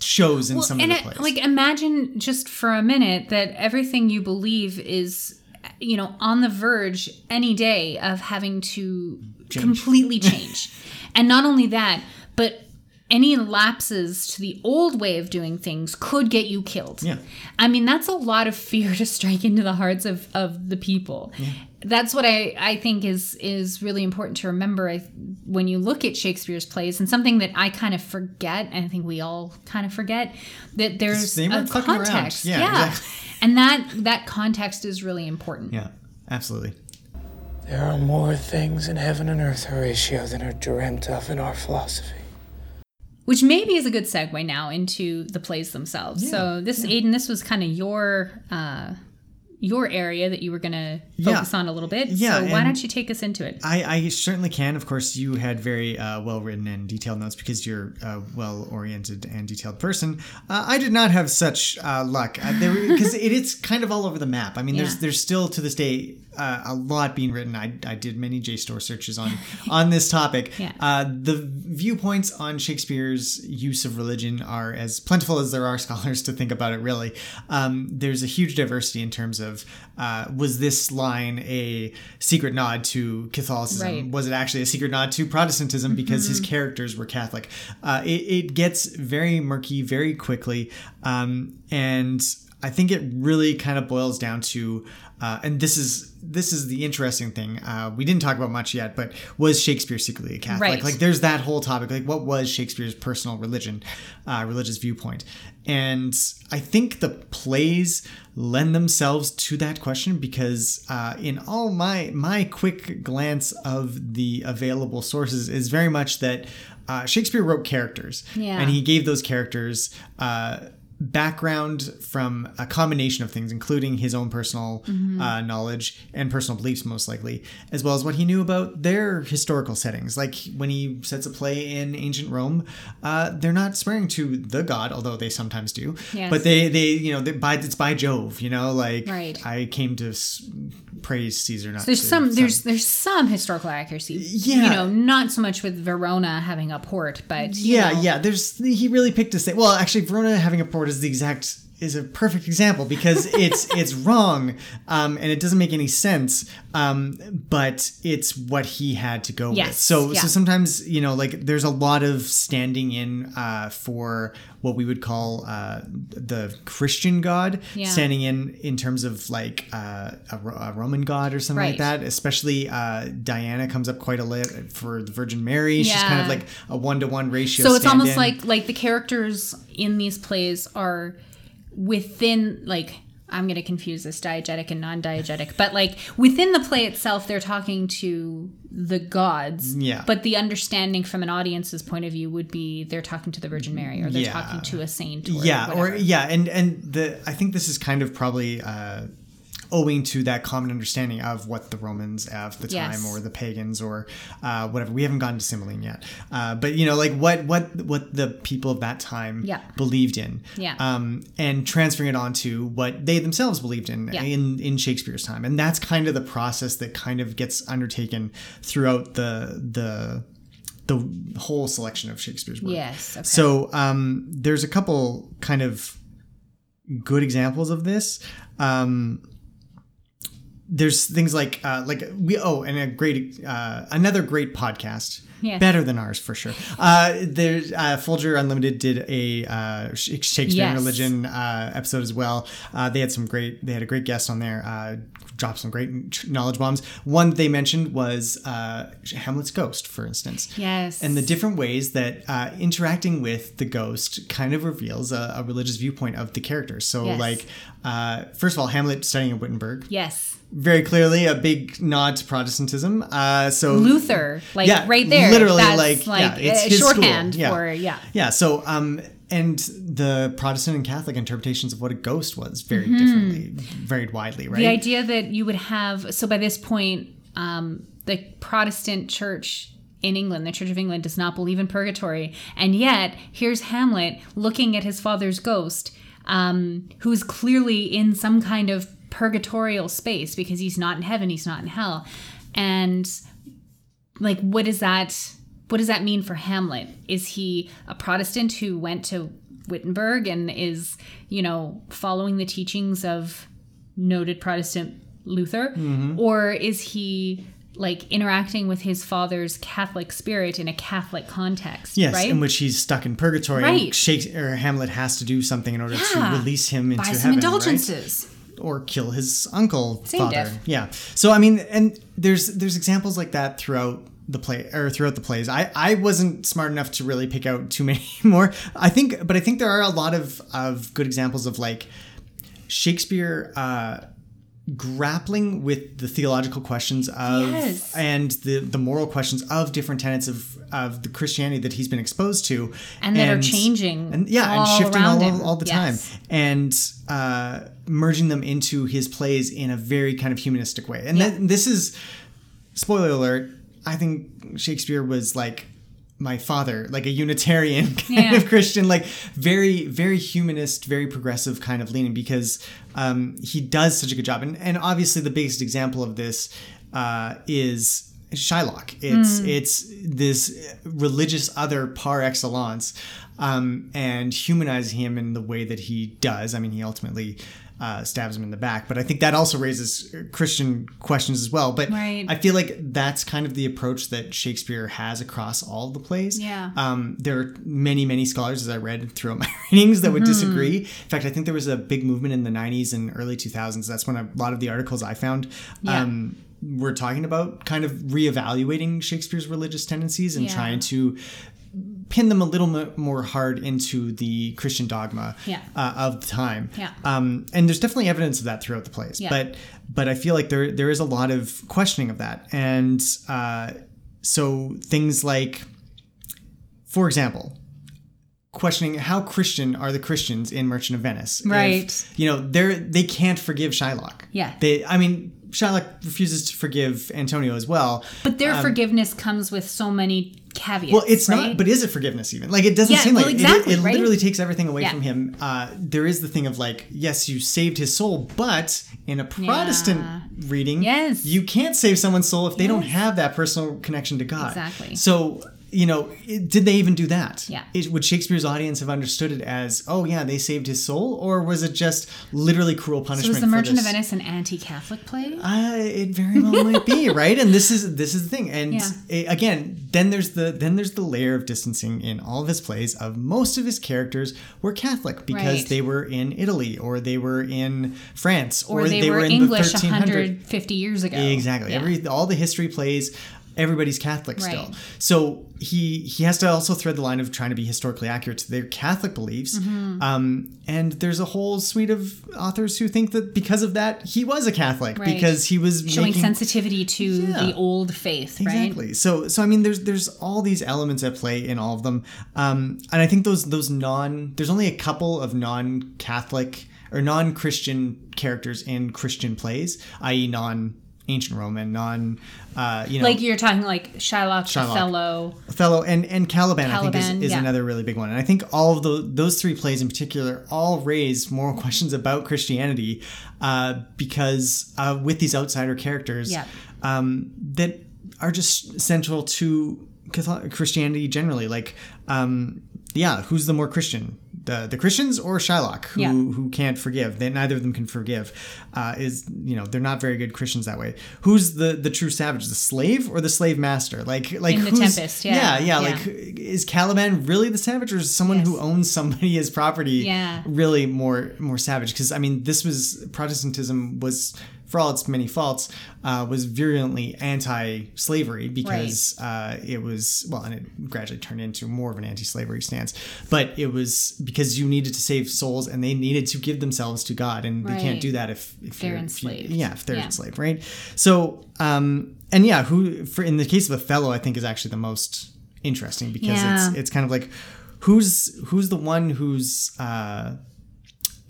shows in Well, some of the it- plays like imagine just for a minute that everything you believe is you know on the verge any day of having to Change. completely change and not only that but any lapses to the old way of doing things could get you killed Yeah. i mean that's a lot of fear to strike into the hearts of of the people that's what I, I think is is really important to remember. I, when you look at Shakespeare's plays and something that I kind of forget and I think we all kind of forget that there's They a weren't around. context. Yeah, exactly. and that that context is really important. Yeah absolutely. There are more things in heaven and earth, Horatio, than are dreamt of in our philosophy. which maybe is a good segue now into the plays themselves. So this Aidan this was kind of your uh your area that you were going to Yeah. focus on a little bit Yeah, so why don't you take us into it I, I certainly can. Of course, you had very uh, well written and detailed notes because you're a well oriented and detailed person. Uh, I did not have such uh, luck because it is kind of all over the map. I mean, there's there's still to this day uh, a lot being written. I, I did many JSTOR searches on on this topic. Yeah. Uh, the viewpoints on Shakespeare's use of religion are as plentiful as there are scholars to think about it. Really, um, there's a huge diversity in terms of uh, was this line a secret nod to Catholicism? Right. Mm-hmm. Was it actually a secret nod to Protestantism because his characters were Catholic? Uh, it, it gets very murky very quickly, um, and I think it really kind of boils down to, uh, and this is this is the interesting thing. Uh, we didn't talk about much yet, but was Shakespeare secretly a Catholic? Right. Like, there's that whole topic. Like, what was Shakespeare's personal religion, uh, religious viewpoint? And I think the plays lend themselves to that question because, uh, in all my my quick glance of the available sources, is very much that uh, Shakespeare wrote characters, Yeah. and he gave those characters. Uh, background from a combination of things including his own personal Mm-hmm. uh, knowledge and personal beliefs most likely as well as what he knew about their historical settings like when he sets a play in ancient rome uh, they're not swearing to the god although they sometimes do Yes. but they they you know by it's by jove you know like Right. i came to s- praise caesar not there's to some some- there's there's some historical accuracy Yeah. you know not so much with verona having a port but yeah know, yeah there's he really picked a say well actually verona having a port is the exact is a perfect example because it's it's wrong um, and it doesn't make any sense um, but it's what he had to go with so yeah. so sometimes you know like there's a lot of standing in uh, for what we would call uh, the Christian God Yeah. standing in in terms of like uh, a, a Roman God or something like that especially uh, Diana comes up quite a lot for the Virgin Mary she's kind of like a one to one ratio. so it's almost stand-in. like like the characters in these plays are within like i'm going to confuse this diegetic and non-diegetic but like within the play itself they're talking to the gods Yeah. but the understanding from an audience's point of view would be they're talking to the virgin mary or they're Yeah. talking to a saint or yeah, or yeah, and and the I think this is kind of probably uh, owing to that common understanding of what the Romans of the time Yes. or the pagans or uh, whatever. We haven't gotten to Cymbeline yet, uh, but you know, like what what what the people of that time Yeah. believed in, Yeah. um, and transferring it on to what they themselves believed in Yeah. in in Shakespeare's time, and that's kind of the process that kind of gets undertaken throughout the the the whole selection of Shakespeare's work. Yes, okay. So um, there's a couple kind of good examples of this. Um, there's things like uh, like we oh and a great uh, another great podcast Yes. better than ours for sure. Uh, there's uh, Folger Unlimited did a uh, Sh- Shakespeare and Yes. Religion uh, episode as well. Uh, they had some great. They had a great guest on there. Uh, dropped some great knowledge bombs. One they mentioned was uh, Hamlet's ghost, for instance. Yes. And the different ways that uh, interacting with the ghost kind of reveals a, a religious viewpoint of the characters. So, Yes. like, uh, first of all, Hamlet studying at Wittenberg, Yes. Very clearly a big nod to Protestantism. Uh, so Luther, like yeah, right there. literally That's like, like yeah, it's shorthand Yeah. for yeah. Yeah. So, um, and the Protestant and Catholic interpretations of what a ghost was very Mm-hmm. differently, varied widely, right? The idea that you would have so by this point, um, the Protestant church in England, the Church of England, does not believe in purgatory, and yet here's Hamlet looking at his father's ghost, um, who is clearly in some kind of purgatorial space because he's not in heaven, he's not in hell, and like what does that what does that mean for Hamlet? Is he a Protestant who went to Wittenberg and is, you know, following the teachings of noted Protestant Luther? Mm-hmm. Or is he like interacting with his father's Catholic spirit in a Catholic context? Yes, right? in which he's stuck in purgatory. Right. And Shakespeare Hamlet has to do something in order Yeah. to release him into Buy heaven, some right? Or kill his uncle Same father. Yeah. So I mean, and there's there's examples like that throughout the play or throughout the plays. I I wasn't smart enough to really pick out too many more. I think, but I think there are a lot of of good examples of like Shakespeare. uh grappling with the theological questions of Yes. and the the moral questions of different tenets of of the Christianity that he's been exposed to And that are changing and yeah and shifting all, all the Yes. time and uh, merging them into his plays in a very kind of humanistic way. And Yeah. that, this is spoiler alert. I think Shakespeare was like my father, like a Unitarian kind Yeah. of Christian, like very, very humanist, very progressive kind of leaning because um, he does such a good job. And and obviously the biggest example of this uh, is Shylock. It's it's this religious other par excellence, um, and humanizing him in the way that he does. I mean, he ultimately uh, stabs him in the back, but I think that also raises Christian questions as well. But Right. I feel like that's kind of the approach that Shakespeare has across all the plays. Yeah. Um, there are many, many scholars, as I read throughout my readings, that would Mm-hmm. disagree. In fact, I think there was a big movement in the 90s and early 2000s. That's when a lot of the articles I found Yeah. um, were talking about kind of reevaluating Shakespeare's religious tendencies and Yeah. trying to pin them a little mo- more hard into the Christian dogma Yeah. uh, of the time. Yeah. Um, and there's definitely evidence of that throughout the plays. Yeah. But but I feel like there there is a lot of questioning of that. And uh, so things like, for example, questioning how Christian are the Christians in Merchant of Venice. If, Right. you know, they're they can't forgive Shylock. Yeah. They I mean Shylock refuses to forgive Antonio as well. But their forgiveness comes with so many caveats. Um, Well, it's right? not, but is it forgiveness even? Like, it doesn't Yeah, seem well, like it- exactly, it, right? literally takes everything away Yeah. from him. Uh, there is the thing of like, yes, you saved his soul, but in a Protestant Yeah. reading, Yes. you can't save someone's soul if they don't have that personal connection to God. Exactly. So, you know, it, did they even do that? Yeah. It, would Shakespeare's audience have understood it as, oh yeah, they saved his soul, or was it just literally cruel So punishment? is The for Merchant this? of Venice an anti-Catholic play? Uh, it very well might be right, and this is this is the thing, and Yeah. eh, again, then there's the then there's the layer of distancing in all of his plays of most of his characters were Catholic because Right. they were in Italy or they were in France or, they, were in English the 1300 150 years ago. Exactly. Yeah. Every all the history plays, everybody's Catholic still. So he he has to also thread the line of trying to be historically accurate to their Catholic beliefs. Mm-hmm. Um, and there's a whole suite of authors who think that because of that he was a Catholic Right. because he was showing making, sensitivity to Yeah. the old faith, right? Exactly. So so I mean there's there's all these elements at play in all of them. Um and I think those those non there's only a couple of non-Catholic or non-Christian characters in Christian plays, i.e. non ancient Roman, non uh you know Like you're talking like Shylock, Shylock. Othello. Othello and and Caliban, I think is, is yeah. another really big one. And I think all of those those three plays in particular all raise moral questions about Christianity uh, because uh, with these outsider characters Yeah. um, that are just central to Catholic Christianity generally. Like, um, yeah, who's the more Christian? The the Christians or Shylock, who Yeah. who can't forgive. They, neither of them can forgive. Uh, is you know they're not very good Christians that way. Who's the the true savage? The slave or the slave master? Like like In The who's, Tempest, yeah, yeah, yeah. Like is Caliban really the savage, or is someone who owns somebody as property Yeah. really more more savage? Because I mean, this was Protestantism was. For all its many faults, uh, was virulently anti-slavery because uh, it was well, and it gradually turned into more of an anti-slavery stance. But it was because you needed to save souls, and they needed to give themselves to God, and they can't do that if if They're you're if you- enslaved. yeah, if they're Yeah. enslaved, right? So, um, and yeah, who for in the case of Othello, I think is actually the most interesting because Yeah. it's it's kind of like who's who's the one who's uh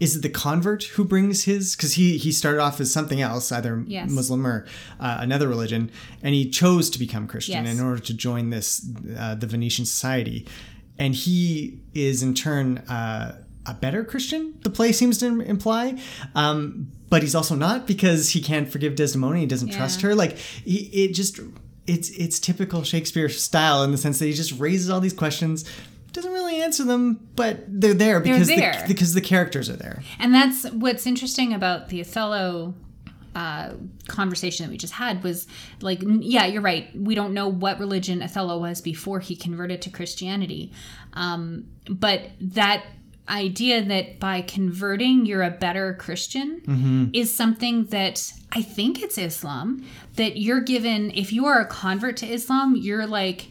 is it the convert who brings his because he he started off as something else either Yes. muslim or uh, another religion and he chose to become christian Yes. in order to join this uh, the venetian society and he is in turn uh, a better christian the play seems to imply um, but he's also not because he can't forgive desdemona he doesn't trust her like he, it just it's it's typical shakespeare style in the sense that he just raises all these questions doesn't really answer them but they're there because there. The, because the characters are there And that's what's interesting about the Othello uh, conversation that we just had was like, yeah, you're right. We don't know what religion Othello was before he converted to Christianity. Um, but that idea that by converting you're a better Christian is something that I think it's Islam that you're given if you are a convert to Islam you're like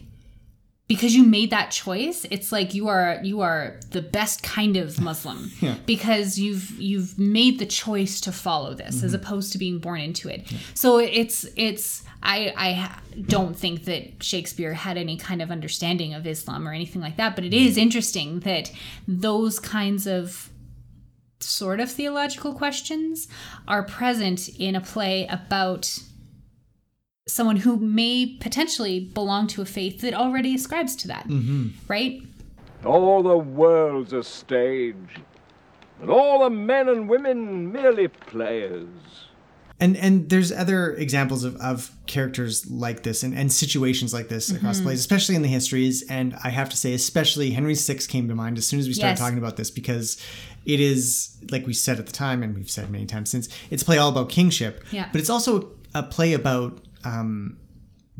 because you made that choice it's like you are you are the best kind of muslim. Because you've you've made the choice to follow this as mm-hmm. opposed to being born into it. So it's it's i i don't think that shakespeare had any kind of understanding of islam or anything like that but it is mm-hmm. interesting that those kinds of sort of theological questions are present in a play about someone who may potentially belong to a faith that already ascribes to that, mm-hmm. right? All the world's a stage, and all the men and women merely players. and and there's other examples of, of characters like this and, and situations like this across the mm-hmm. plays especially in the histories and i have to say especially henry VI came to mind as soon as we started Yes. talking about this because it is like we said at the time and we've said many times since it's a play all about kingship Yeah. but it's also a play about um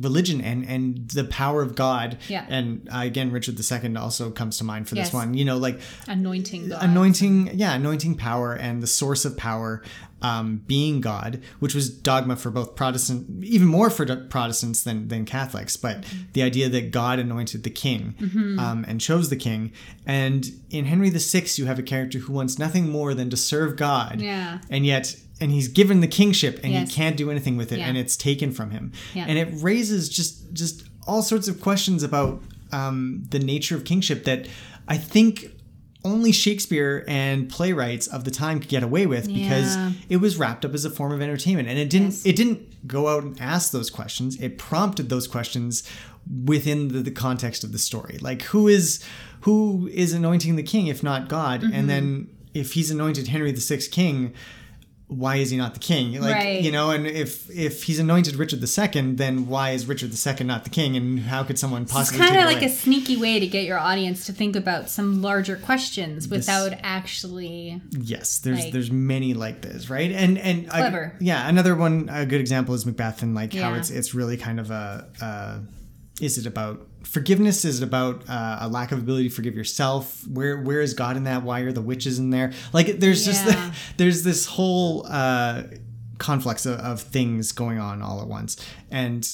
religion and and the power of god Yeah. and uh, again richard ii also comes to mind for Yes. this one you know like Anointing God. anointing yeah anointing power and the source of power um, being god which was dogma for both protestant even more for protestants than, than catholics but the idea that god anointed the king Mm-hmm. um, and chose the king and in henry vi you have a character who wants nothing more than to serve god Yeah. and yet and he's given the kingship and Yes. he can't do anything with it Yeah. and it's taken from him Yeah. and it raises just just all sorts of questions about um, the nature of kingship that i think only shakespeare and playwrights of the time could get away with because Yeah. it was wrapped up as a form of entertainment and it didn't Yes. it didn't go out and ask those questions it prompted those questions within the, the context of the story like who is who is anointing the king if not god Mm-hmm. and then if he's anointed henry the 6th king why is he not the king like Right. you know and if if he's anointed richard ii then why is richard ii not the king and how could someone possibly It's kind of like away? a sneaky way to get your audience to think about some larger questions without actually. Yes, there's Like- there's many like this, right? And and I- Clever. yeah, another one a good example is Macbeth and like how it's it's really kind of a uh, is it about forgiveness? Is about uh, a lack of ability to forgive yourself? Where where is God in that? Why are the witches in there? Like there's just Yeah. there's this whole uh, conflux of, of things going on all at once, and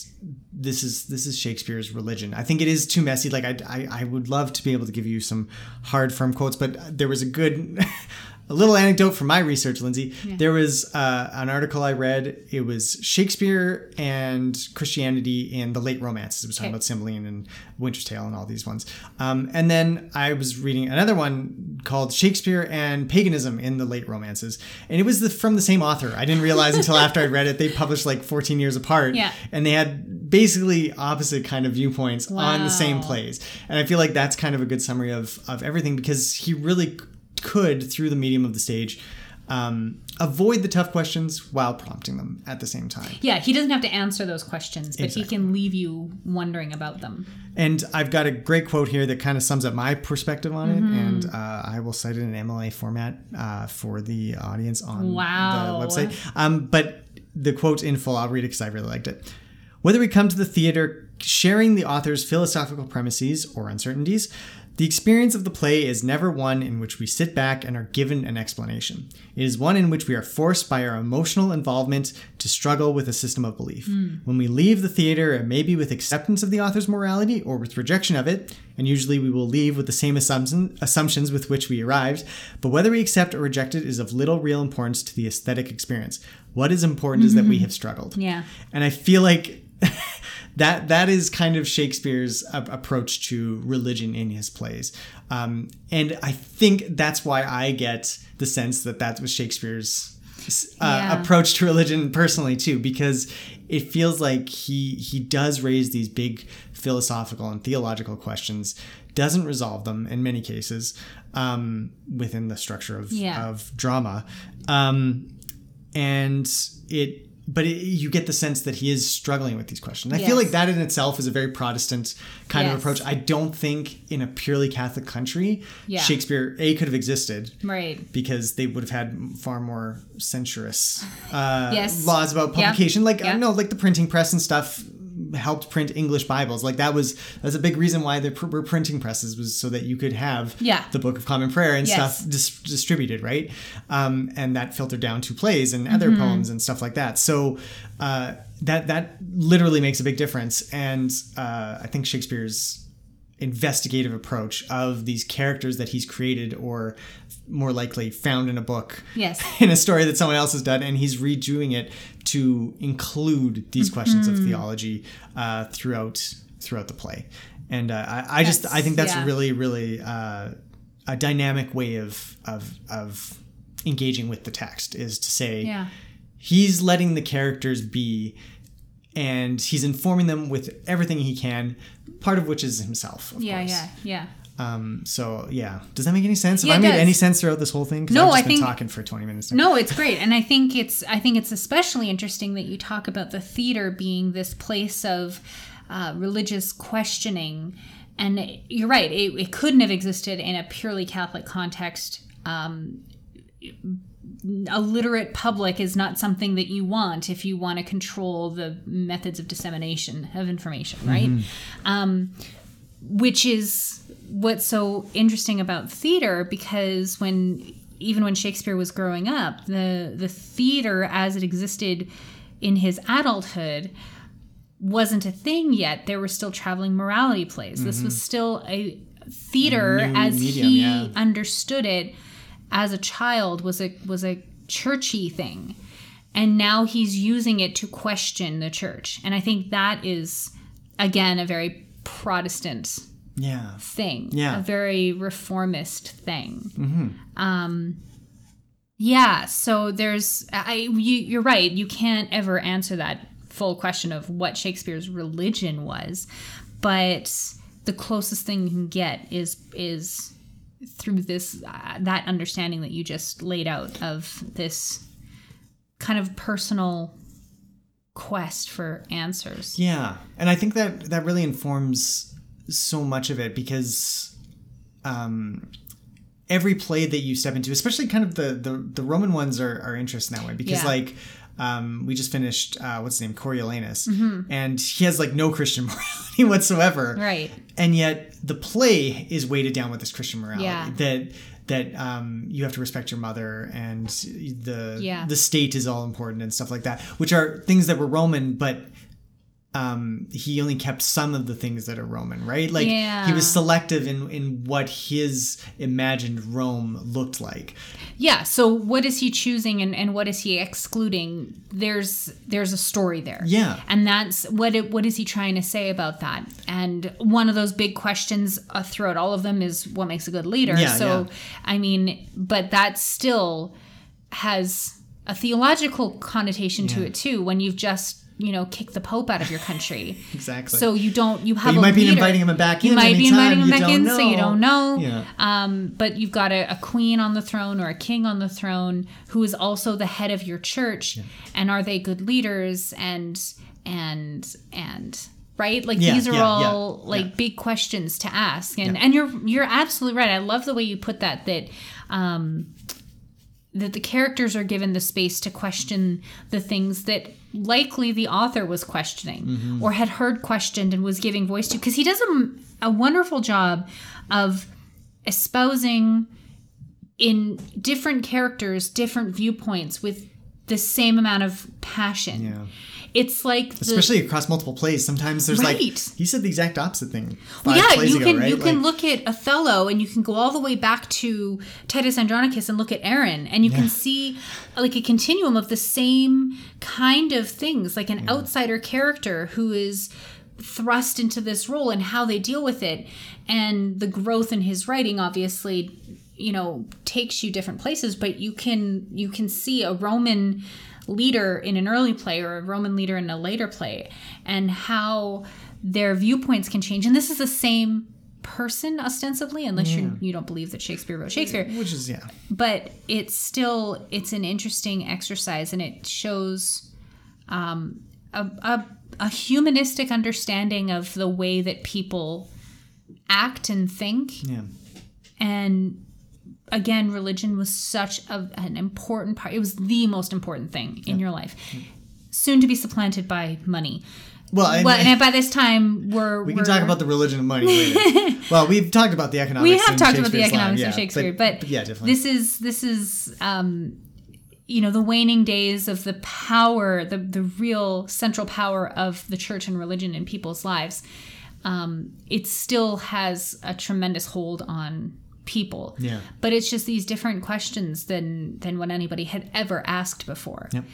this is this is Shakespeare's religion. I think it is too messy. Like I, I, I would love to be able to give you some hard, firm quotes, but there was a good, a little anecdote from my research, Lindsay. There was uh, an article I read. It was Shakespeare and Christianity in the late romances. It was talking Okay. about Cymbeline and Winter's Tale and all these ones. Um, and then I was reading another one called Shakespeare and Paganism in the late romances, and it was the, from the same author. I didn't realize until after I read it. They published like 14 years apart Yeah. and they had basically opposite kind of viewpoints on the same plays and i feel like that's kind of a good summary of of everything because he really could through the medium of the stage um, avoid the tough questions while prompting them at the same time. Yeah, he doesn't have to answer those questions, but Exactly. he can leave you wondering about them. And I've got a great quote here that kind of sums up my perspective on it, Mhm. and uh, I will cite it in MLA format uh, for the audience on Wow. the website. Um, but the quote in full, I'll read it because I really liked it. Whether we come to the theater sharing the author's philosophical premises or uncertainties, the experience of the play is never one in which we sit back and are given an explanation. It is one in which we are forced by our emotional involvement to struggle with a system of belief. Mm. When we leave the theater, it may be with acceptance of the author's morality or with rejection of it, and usually we will leave with the same assumption, assumptions with which we arrived. But whether we accept or reject it is of little real importance to the aesthetic experience. What is important is that we Mhm. have struggled. Yeah. And I feel like that that is kind of Shakespeare's approach to religion in his plays, um, and I think that's why I get the sense that that was Shakespeare's uh, Yeah. approach to religion personally too, because it feels like he he does raise these big philosophical and theological questions, doesn't resolve them in many cases um, within the structure of Yeah. of drama, um, and it. But it, you get the sense that he is struggling with these questions. I feel like that in itself is a very Protestant kind of approach. I don't think in a purely Catholic country, Yeah. Shakespeare a could have existed, Right. Because they would have had far more censorious uh, Yes. laws about Yeah. publication. Like Yeah. no, like the printing press and stuff helped print English Bibles. Like that was that's a big reason why there pr- were printing presses was so that you could have Yeah. the Book of Common Prayer and Yes. stuff dis- distributed, right? Um, and that filtered down to plays and other Mhm. poems and stuff like that. So uh, that that literally makes a big difference. And uh, I think Shakespeare's investigative approach of these characters that he's created or more likely found in a book Yes. in a story that someone else has done and he's redoing it to include these questions of Mhm. theology uh, throughout throughout the play and uh, I, I just i think that's yeah. really really uh, a dynamic way of of of engaging with the text is to say Yeah. he's letting the characters be and he's informing them with everything he can part of which is himself of yeah, course. yeah, yeah. Um, so yeah, does that make any sense? Have Yeah, I made does. any sense throughout this whole thing? No, I've just I been think- talking for twenty minutes. now. No, it's great, and I think it's I think it's especially interesting that you talk about the theater being this place of uh, religious questioning, and you're right. It, it couldn't have existed in a purely Catholic context. Um, a literate public is not something that you want if you want to control the methods of dissemination of information, right? Mhm. Um, which is what's so interesting about theater because when even when Shakespeare was growing up, the the theater as it existed in his adulthood wasn't a thing yet. There were still traveling morality plays. This was still a theater A as medium, he yeah. understood it as a child was a was a churchy thing. And now he's using it to question the church. And I think that is again a very Protestant Yeah. thing. Yeah. A very reformist thing. Mm-hmm. Um, yeah, so there's I you, you're right. You can't ever answer that full question of what Shakespeare's religion was, but the closest thing you can get is is through this uh, that understanding that you just laid out of this kind of personal quest for answers. Yeah, and I think that that really informs so much of it because um, every play that you step into, especially kind of the the, the Roman ones, are, are interesting that way because Yeah. like. Um, we just finished uh, what's his name Coriolanus, Mhm. and he has like no Christian morality whatsoever, Right. And yet the play is weighted down with this Christian morality Yeah. that that um, you have to respect your mother and the Yeah. the state is all important and stuff like that, which are things that were Roman, but um, he only kept some of the things that are Roman, right? Like he was selective in in what his imagined Rome looked like. Yeah, so what is he choosing and, and what is he excluding? There's there's a story there. Yeah. And that's what it, what is he trying to say about that? And one of those big questions uh, throughout all of them is what makes a good leader. Yeah, so yeah. I mean, but that still has a theological connotation to it too when you've just you know, kick the Pope out of your country. Exactly. So you don't you have you a might be inviting him back You in might be inviting him you back in, so you don't know. Yeah. Um, but you've got a, a queen on the throne or a king on the throne who is also the head of your church, and are they good leaders? And and and right, like Yeah, these are yeah, yeah, all like yeah. big questions to ask. And Yeah. and you're you're absolutely right. I love the way you put that. That um, that the characters are given the space to question the things that likely the author was questioning Mm-hmm. or had heard questioned and was giving voice to because he does a, a wonderful job of espousing in different characters different viewpoints with the same amount of passion Yeah. it's like the, Especially across multiple plays, sometimes there's like he said the exact opposite thing. Well, yeah, you ago, can right? you can look at Othello and you can go all the way back to Titus Andronicus and look at Aaron and you Yeah. can see like a continuum of the same kind of things, like an outsider character who is thrust into this role and how they deal with it and the growth in his writing obviously you know takes you different places but you can you can see a roman leader in an early play or a roman leader in a later play and how their viewpoints can change and this is the same person ostensibly unless you you don't believe that shakespeare wrote shakespeare which is yeah. but it's still it's an interesting exercise and it shows um, a, a, a humanistic understanding of the way that people act and think Yeah. and again religion was such a, an important part it was the most important thing in your life soon to be supplanted by money Well, I- well and by this time we're We can we're- talk about the religion of money later. well, we've talked about the economics. we have talked about the Shakespeare's line, economics yeah, of Shakespeare, but, yeah, definitely. this is this is um, you know the waning days of the power, the the real central power of the church and religion in people's lives. Um, it still has a tremendous hold on people, Yeah. but it's just these different questions than than what anybody had ever asked before. Yep.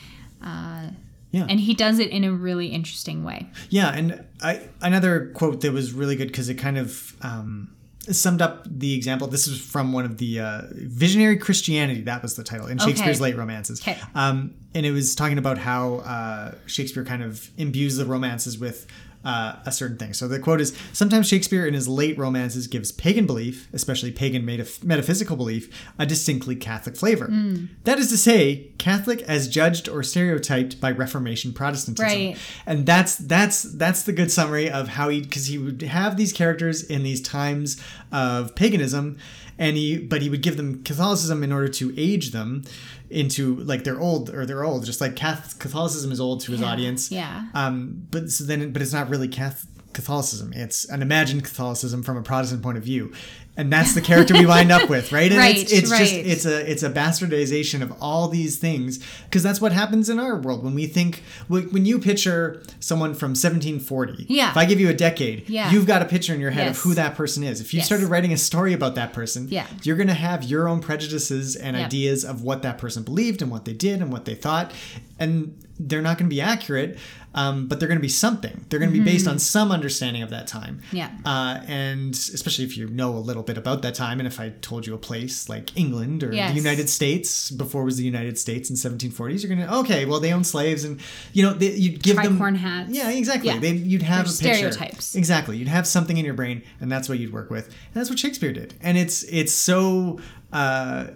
Uh, Yeah. and he does it in a really interesting way. Yeah, and I another quote that was really good because it kind of um, summed up the example. This is from one of the uh, Visionary Christianity. That was the title in Shakespeare's Okay. late romances. Okay. Um, and it was talking about how uh, Shakespeare kind of imbues the romances with. Uh, a certain thing. So the quote is Sometimes Shakespeare in his late romances gives pagan belief, especially pagan metaph- metaphysical belief, a distinctly Catholic flavor. Hmm. That is to say, Catholic as judged or stereotyped by Reformation Protestantism. Right. And that's that's that's the good summary of how he because he would have these characters in these times of paganism, and he but he would give them Catholicism in order to age them into like they're old or they're old, just like Cath- Catholicism is old to his Yeah. audience. Yeah. Um. But so then, but it's not really Cath- Catholicism. It's an imagined Catholicism from a Protestant point of view. And that's the character we wind up with, right? And Right, it's, it's just it's a it's a bastardization of all these things because that's what happens in our world when we think when when you picture someone from 1740 Yeah. if i give you a decade Yeah. you've got a picture in your head Yes. of who that person is if you Yes. started writing a story about that person Yeah. you're going to have your own prejudices and Yep. ideas of what that person believed and what they did and what they thought and they're not going to be accurate um, but they're going to be something they're going to be based on some understanding of that time Mm-hmm. Yeah. uh, and especially if you know a little bit about that time and if i told you a place like england or Yes. the united states before it was the united states in 1740s you're gonna okay well they own slaves and you know they, you'd give them Tricorn hats. yeah exactly Yeah. They, you'd have a picture stereotypes. exactly you'd have something in your brain and that's what you'd work with and that's what shakespeare did and it's it's so uh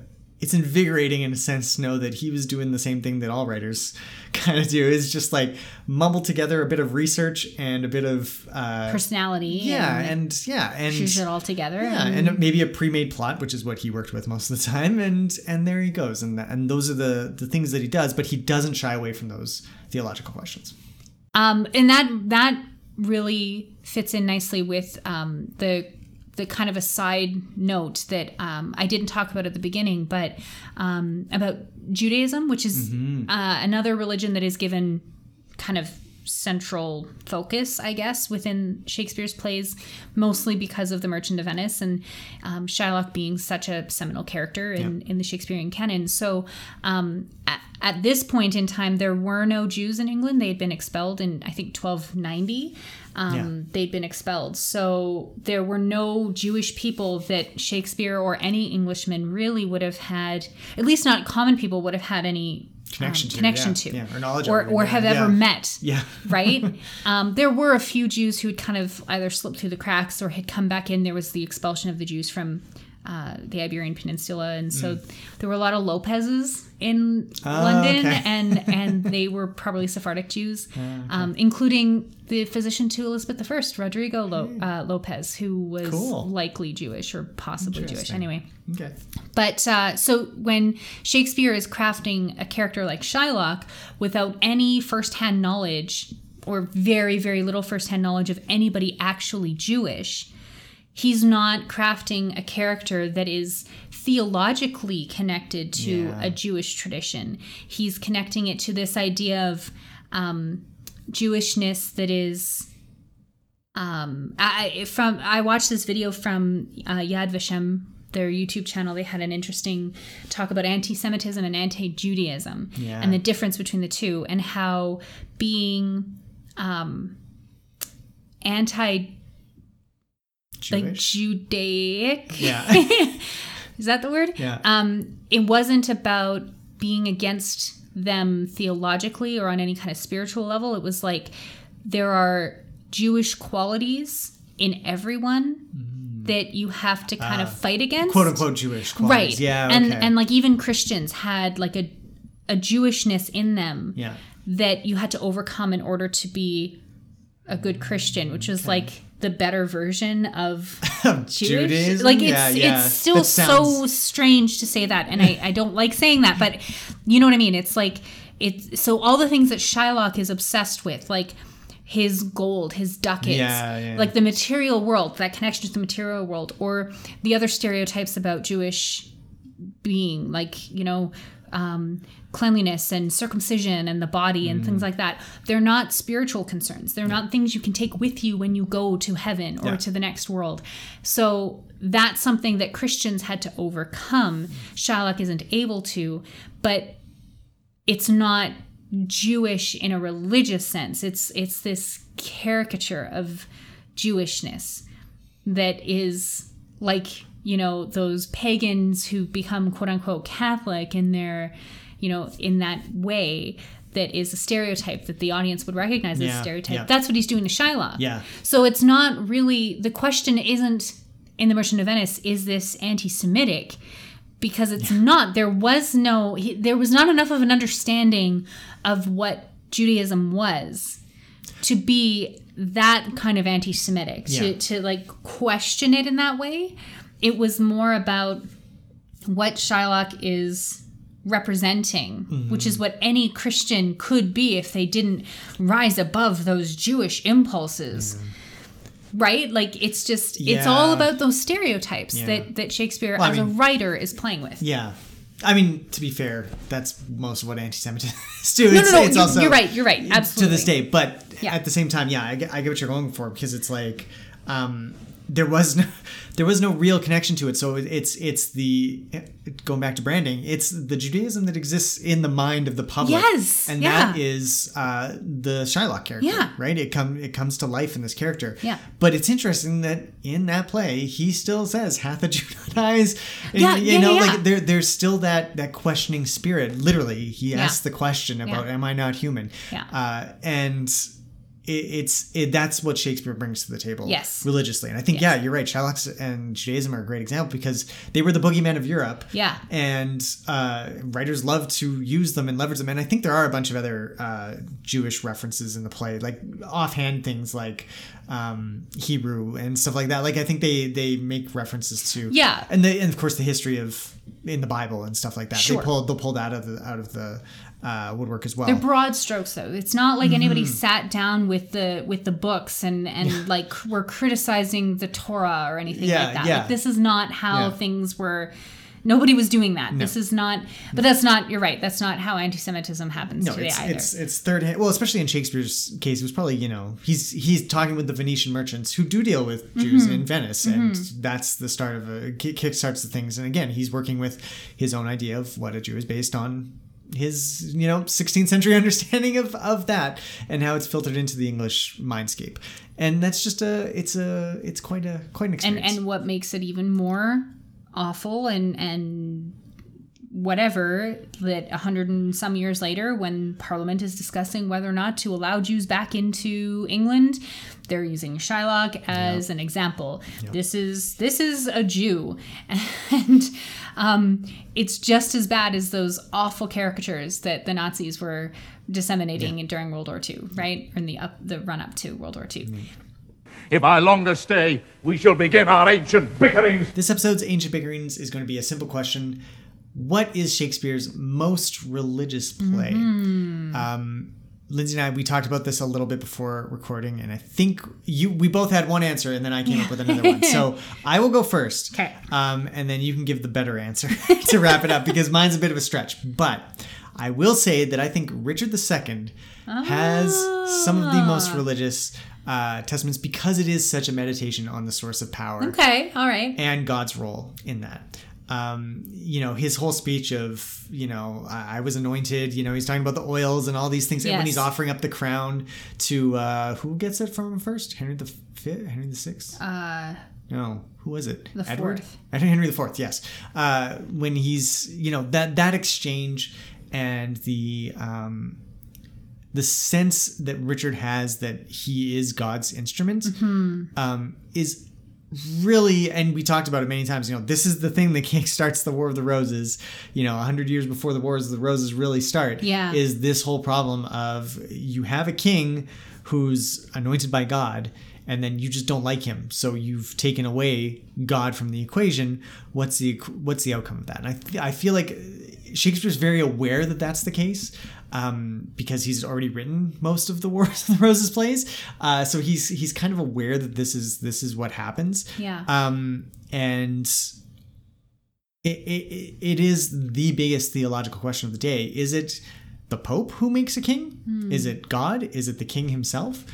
it's invigorating in a sense to know that he was doing the same thing that all writers kind of do is just like mumble together a bit of research and a bit of uh Personality. yeah and and yeah and fuse it all together. yeah, and maybe a pre-made plot, which is what he worked with most of the time, and and there he goes, and and those are the the things that he does, but he doesn't shy away from those theological questions. Um, and that that really fits in nicely with um, the the kind of a side note that um, I didn't talk about at the beginning, but um, about Judaism, which is Mm-hmm. uh, another religion that is given kind of central focus, I guess, within Shakespeare's plays, mostly because of The Merchant of Venice and um, Shylock being such a seminal character in, in the Shakespearean canon. So um, at, at this point in time, there were no Jews in England. They had been expelled in, I think, 1290. Um, They'd been expelled. So there were no Jewish people that Shakespeare or any Englishman really would have had, at least not common people, would have had any connection to, connection yeah. to, Yeah, or knowledge or, of, or have yeah. ever met. Yeah. right? Um, there were a few Jews who had kind of either slipped through the cracks or had come back in. There was the expulsion of the Jews from uh, the Iberian Peninsula, and so there were a lot of Lopez's in Oh, London, okay. and and they were probably Sephardic Jews, um, including the physician to Elizabeth I, Rodrigo Lo- uh, Lopez, who was Cool. likely Jewish or possibly Jewish. Anyway, Okay. but uh, so when Shakespeare is crafting a character like Shylock without any firsthand knowledge or very, very little firsthand knowledge of anybody actually Jewish, he's not crafting a character that is theologically connected to Yeah. a Jewish tradition. He's connecting it to this idea of um, Jewishness that is um i from i watched this video from uh, yad vashem their youtube channel they had an interesting talk about anti-semitism and anti-judaism Yeah. and the difference between the two and how being um anti like Jewish? judaic Yeah. is that the word Yeah. um it wasn't about being against them theologically or on any kind of spiritual level it was like there are jewish qualities in everyone that you have to kind of fight against quote unquote Jewish qualities. right Yeah. and okay. and like even christians had like a a jewishness in them yeah. that you had to overcome in order to be a good Christian, which was like the better version of Jewish. Judaism? Like it's Yeah, yeah. it's still That so strange to say that, and I, I don't like saying that, but you know what I mean. It's like it's so all the things that Shylock is obsessed with, like his gold, his ducats, Yeah, yeah. like the material world, that connection to the material world, or the other stereotypes about Jewish being, like you know, um, cleanliness and circumcision and the body and Mm. things like that. They're not spiritual concerns. They're not things you can take with you when you go to heaven or Yeah. to the next world. So that's something that Christians had to overcome. Shylock isn't able to, but it's not Jewish in a religious sense. It's it's this caricature of Jewishness that is like you know those pagans who become quote unquote Catholic in their you know in that way that is a stereotype that the audience would recognize as a stereotype. yeah. That's what he's doing to Shylock. Yeah. So it's not really the question isn't in the Merchant of Venice is this anti-Semitic because it's not. There was no he, there was not enough of an understanding of what Judaism was to be that kind of anti-Semitic to to like question it in that way. It was more about what Shylock is representing, Mm-hmm. which is what any Christian could be if they didn't rise above those Jewish impulses. Right? Like it's just it's all about those stereotypes Yeah. that that Shakespeare Well, I as a writer is playing with. Yeah. I mean, to be fair, that's most of what anti-Semitism is too. No, it's, no, no. it's you're, also you're right. You're right. Absolutely. To this day. But Yeah. at the same time, yeah, I get, I get what you're going for because it's like um, there was no there was no real connection to it. So it's it's the going back to branding. It's the Judaism that exists in the mind of the public. Yes, and yeah. that is uh, the Shylock character. Yeah. right. It come it comes to life in this character. Yeah. but it's interesting that in that play he still says hath a Judaize. And, Yeah, you yeah, know, yeah, like there there's still that that questioning spirit. Literally, he asks the question about. "Am I not human?" Yeah. uh, and it, it's it, that's what Shakespeare brings to the table. Yes. religiously, and I think Yes. yeah, you're right. Shylock and Judaism are a great example because they were the boogeyman of Europe. Yeah. and uh, writers love to use them and leverage them. And I think there are a bunch of other uh, Jewish references in the play, like offhand things like um, Hebrew and stuff like that. Like I think they they make references to Yeah. and the and of course the history of in the Bible and stuff like that. Sure. They pull they'll pull that out of the out of the uh, woodwork as well. They're broad strokes though. It's not like Mm-hmm. anybody sat down with the with the books and and like were criticizing the Torah or anything Yeah, like that. yeah. Like this is not how Yeah. things were nobody was doing that. This is not but that's not you're right. That's not how anti-Semitism happens no, today it's, either. it's it's third hand. Well, especially in Shakespeare's case, it was probably you know he's he's talking with the Venetian merchants who do deal with Jews Mm-hmm. in Venice, and that's the start of a kick kickstarts the things. And again, he's working with his own idea of what a Jew is based on his you know 16th century understanding of of that and how it's filtered into the English mindscape. And that's just a it's a it's quite a quite an experience and and what makes it even more awful and and whatever that a hundred and some years later when parliament is discussing whether or not to allow jews back into england they're using shylock as an example. This is this is a jew. And um, it's just as bad as those awful caricatures that the nazis were disseminating during world war ii right? In the up the run up to world war ii If I longer stay, we shall begin our ancient bickerings. This episode's Ancient Bickerings is going to be a simple question. What is Shakespeare's most religious play? Um, Lindsay and I, we talked about this a little bit before recording, and I think you we both had one answer, and then I came up with another one. So I will go first. Okay. Um, and then you can give the better answer to wrap it up because mine's a bit of a stretch. But I will say that I think Richard II has some of the most religious uh, testaments because it is such a meditation on the source of power okay all right and God's role in that. Um, you know, his whole speech of, you know, I, I was anointed, you know, he's talking about the oils and all these things. And when he's offering up the crown to, uh, who gets it from him first? Henry the Fifth? Henry the Sixth? uh No, who was it? The Edward? fourth. Edward Henry the Fourth. Yes. Uh, when he's you know that that exchange and the um, the sense that Richard has that he is God's instrument Mm-hmm. um, is really and we talked about it many times you know this is the thing that kickstarts the war of the roses you know 100 years before the wars of the roses really start Yeah. is this whole problem of you have a king who's anointed by god and then you just don't like him. So you've taken away god from the equation. What's the what's the outcome of that? And i, I feel like shakespeare's very aware that that's the case um, because he's already written most of the Wars of the Roses plays, uh, so he's he's kind of aware that this is this is what happens. Yeah. Um, and it, it, it is the biggest theological question of the day. Is it the Pope who makes a king? Is it God? Is it the king himself?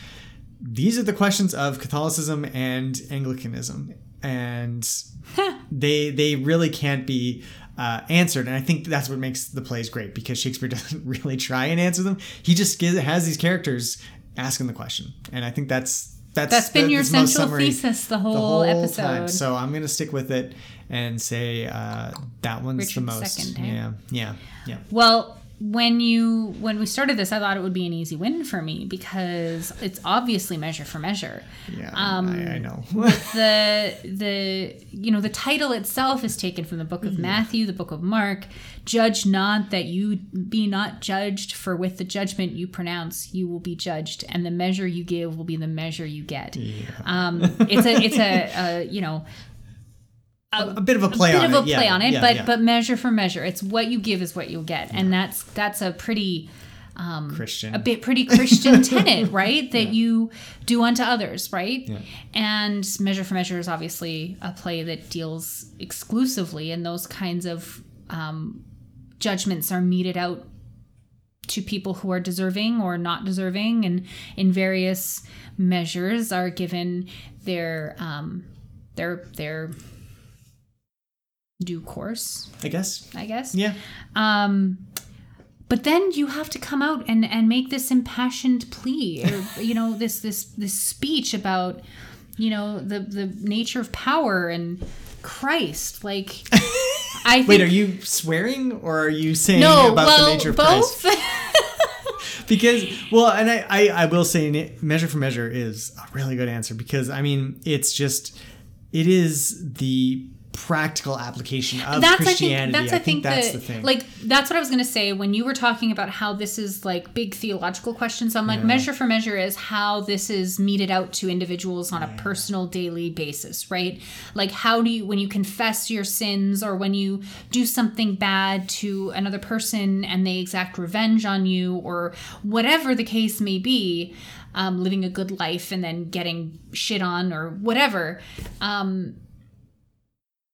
These are the questions of Catholicism and Anglicanism. And they they really can't be uh, answered. And I think that's what makes the plays great because Shakespeare doesn't really try and answer them. He just gives, has these characters asking the question. And I think that's that's That's been the- your central summary thesis the whole episode. time. So I'm gonna stick with it and say uh, that one's the most. II, eh? Yeah, yeah, yeah. Well, when you when we started this, I thought it would be an easy win for me because it's obviously measure for measure. Yeah, Um, I, I know. the the you know the title itself is taken from the book of Matthew, the book of Mark. Judge not that you be not judged, for with the judgment you pronounce, you will be judged, and the measure you give will be the measure you get. Um, it's a it's a, a you know a bit of a play a bit on of a it. play yeah, on it, yeah, but yeah. but measure for measure. It's what you give is what you'll get, and that's that's a pretty Christian. a bit pretty Christian tenet, right? That you do unto others, right? And Measure for Measure is obviously a play that deals exclusively in those kinds of um, judgments are meted out to people who are deserving or not deserving, and in various measures are given their um, their their due course, I guess. I guess. Yeah. Um, but then you have to come out and, and make this impassioned plea, or you know, this this this speech about, you know, the the nature of power and Christ. Like, I think, Wait, are you swearing or are you saying no, about well, the nature of both. Christ? because well and I, I i will say measure for measure is a really good answer because i mean it's just it is the practical application of that's christianity I think that's I think, that's the, the thing like that's what I was gonna say when you were talking about how this is like big theological questions. I'm like measure for measure is how this is meted out to individuals on a personal daily basis, right? Like how do you when you confess your sins or when you do something bad to another person and they exact revenge on you or whatever the case may be. Um, living a good life and then getting shit on or whatever. Um,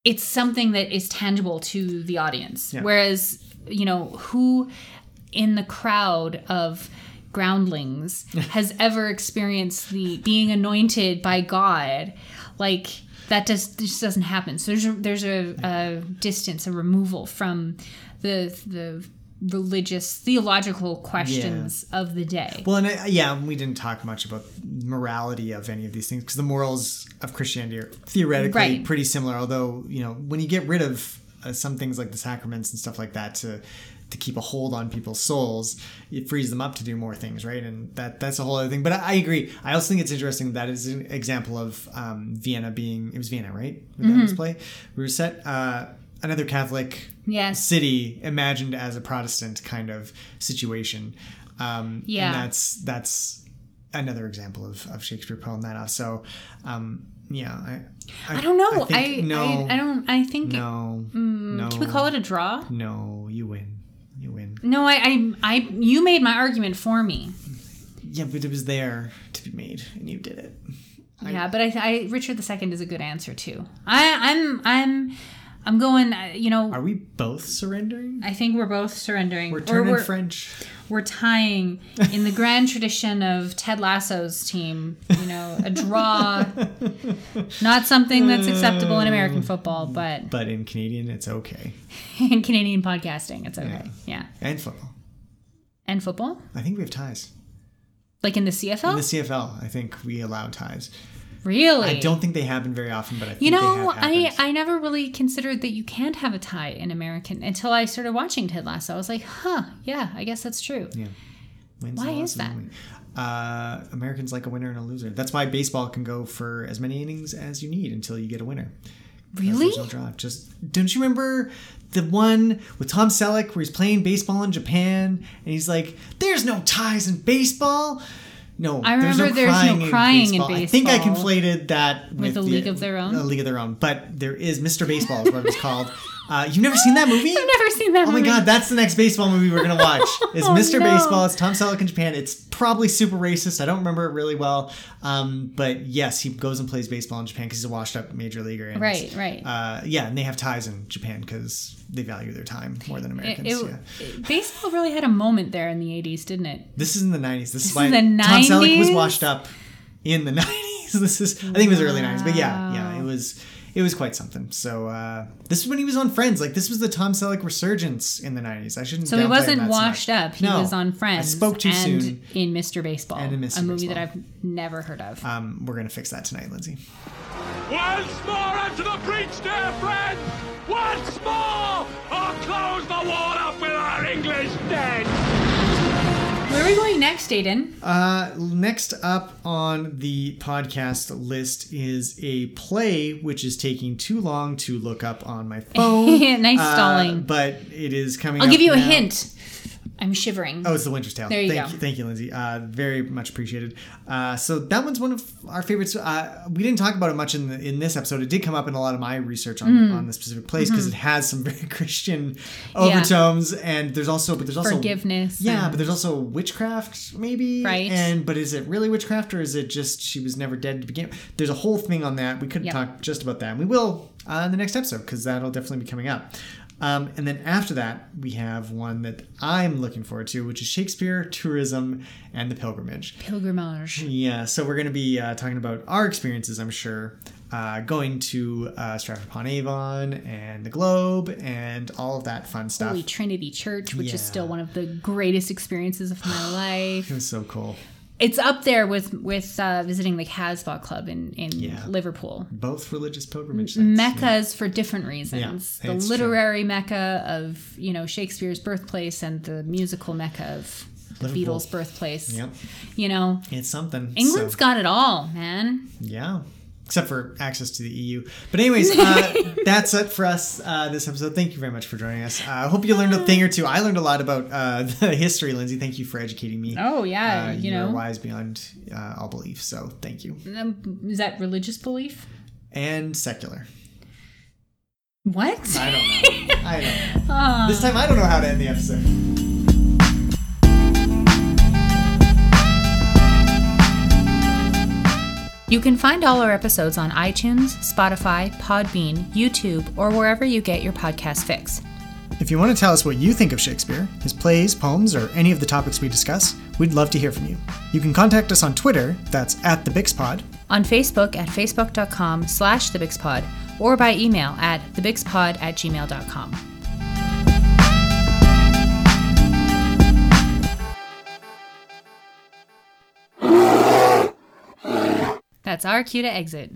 it's something that is tangible to the audience. Whereas, you know, who in the crowd of groundlings has ever experienced the being anointed by God? Like that just, just doesn't happen. So there's a, there's a, a distance, a removal from the the religious theological questions of the day. well and I, yeah we didn't talk much about morality of any of these things because the morals of christianity are theoretically Right. pretty similar although you know when you get rid of uh, some things like the sacraments and stuff like that to to keep a hold on people's souls. It frees them up to do more things, right? And that that's a whole other thing. But I, I agree. I also think it's interesting that is an example of um, Vienna being it was Vienna, right? Where that was Mhm. play. We were set uh, another Catholic Yes. city imagined as a Protestant kind of situation. Um, Yeah. and that's that's another example of, of Shakespeare pulling that off. So, um, yeah, I, I, don't know. I, think I, no, I, don't. I think. no, Mm, no. Can we call it a draw? No, you win. You win. No, I, I, I. You made my argument for me. Yeah, but it was there to be made, and you did it. I- yeah, but I, I, Richard II is a good answer too. I, I'm, I'm, I'm going. uh, You know, Are we both surrendering? I think we're both surrendering. We're turning we're, French. We're tying in the grand tradition of Ted Lasso's team. You know, a draw, not something that's acceptable in American football, but But in Canadian, it's okay. in Canadian podcasting, it's okay. Yeah, And football. and football, I think we have ties. like in the CFL. In the CFL, I think we allow ties. Really, I don't think they happen very often, but I think You know, I. I never really considered that you can't have a tie in American until I started watching Ted Lasso. I was like, huh, yeah, I guess that's true. Yeah. Wins Why is that? Uh, Americans like a winner and a loser. That's why baseball can go for as many innings as you need until you get a winner. Really? No. Just don't you remember the one with Tom Selleck where he's playing baseball in Japan and he's like, "There's no ties in baseball." No, I there's remember there's no crying in baseball. I think I conflated that with, With A the- League of Their Own? A League of Their Own, but there is Mr. Baseball is what it's called. Uh, you've never seen that movie? I've never seen that movie. Oh my god, that's the next baseball movie we're gonna watch. Is Oh, Mr. no. Baseball? It's Tom Selleck in Japan. It's probably super racist. I don't remember it really well, um, but yes, he goes and plays baseball in Japan because he's a washed-up major leaguer. And, Right, right. Uh, yeah, and they have ties in Japan because they value their time more than Americans. it- yeah. it- baseball really had a moment there in the 80s, didn't it? This is in the '90s. This, This is why the Tom Selleck was washed up in the '90s. This is, I think, it was early '90s, but yeah, yeah, it was. It was quite something. So uh, this is when he was on Friends. Like this was the Tom Selleck resurgence in the '90s. I shouldn't. Say. So he wasn't that washed much. up. He No, was on Friends. I spoke too and soon. in Mr. Baseball, And in Mr. a movie that I've never heard of. Um, we're gonna fix that tonight, Lindsay. Once more into the breach, dear friends. Once more! Are we going next, Aidan? Uh, next up on the podcast list is a play which is taking too long to look up on my phone. Nice Uh, stalling. but it is coming. I'll give you a hint. I'm shivering. Oh, it's the Winter's Tale. There you thank go. You, thank you, Lindsay. Uh, very much appreciated. Uh, so that one's one of our favorites. Uh, we didn't talk about it much in the, in this episode. It did come up in a lot of my research on, Mm. on the specific place because Mhm. it has some very Christian Yeah. overtones, and there's also but there's also Forgiveness Yeah, but there's also witchcraft, maybe. Right. And but is it really witchcraft or is it just she was never dead to begin? With? There's a whole thing on that. We could Yep. talk just about that. And we will uh, in the next episode because that'll definitely be coming up. Um, and then after that, we have one that I'm looking forward to, which is Shakespeare, tourism, and the pilgrimage. Pilgrimage. Yeah, so we're going to be uh, talking about our experiences, I'm sure, uh, going to uh, Stratford upon Avon and the Globe and all of that fun stuff. Holy Trinity Church, which is still one of the greatest experiences of my life. It was so cool. It's up there with with uh, visiting the Casbah Club in in Yeah. Liverpool. Both religious pilgrimage sites. Meccas for different reasons. Yeah, the it's true. literary Mecca of you know Shakespeare's birthplace and the musical Mecca of the Beatles' birthplace. Yep. You know, It's something. England's so- got it all, man. Yeah. Except for access to the EU. But, anyways, uh, that's it for us uh, this episode. Thank you very much for joining us. Uh, I hope you learned a thing or two. I learned a lot about uh, the history, Lindsay. Thank you for educating me. Oh, yeah, Uh, you you're know. wise beyond uh, all belief. So, thank you. Um, Is that religious belief? And secular. What? I don't know. I don't know. This time, I don't know how to end the episode. You can find all our episodes on iTunes, Spotify, Podbean, YouTube, or wherever you get your podcast fix. If you want to tell us what you think of Shakespeare, his plays, poems, or any of the topics we discuss, we'd love to hear from you. You can contact us on Twitter, that's at the BixPod, On Facebook at facebook.com slash thebigspod, or by email at thebigspod at gmail.com. That's our cue to exit.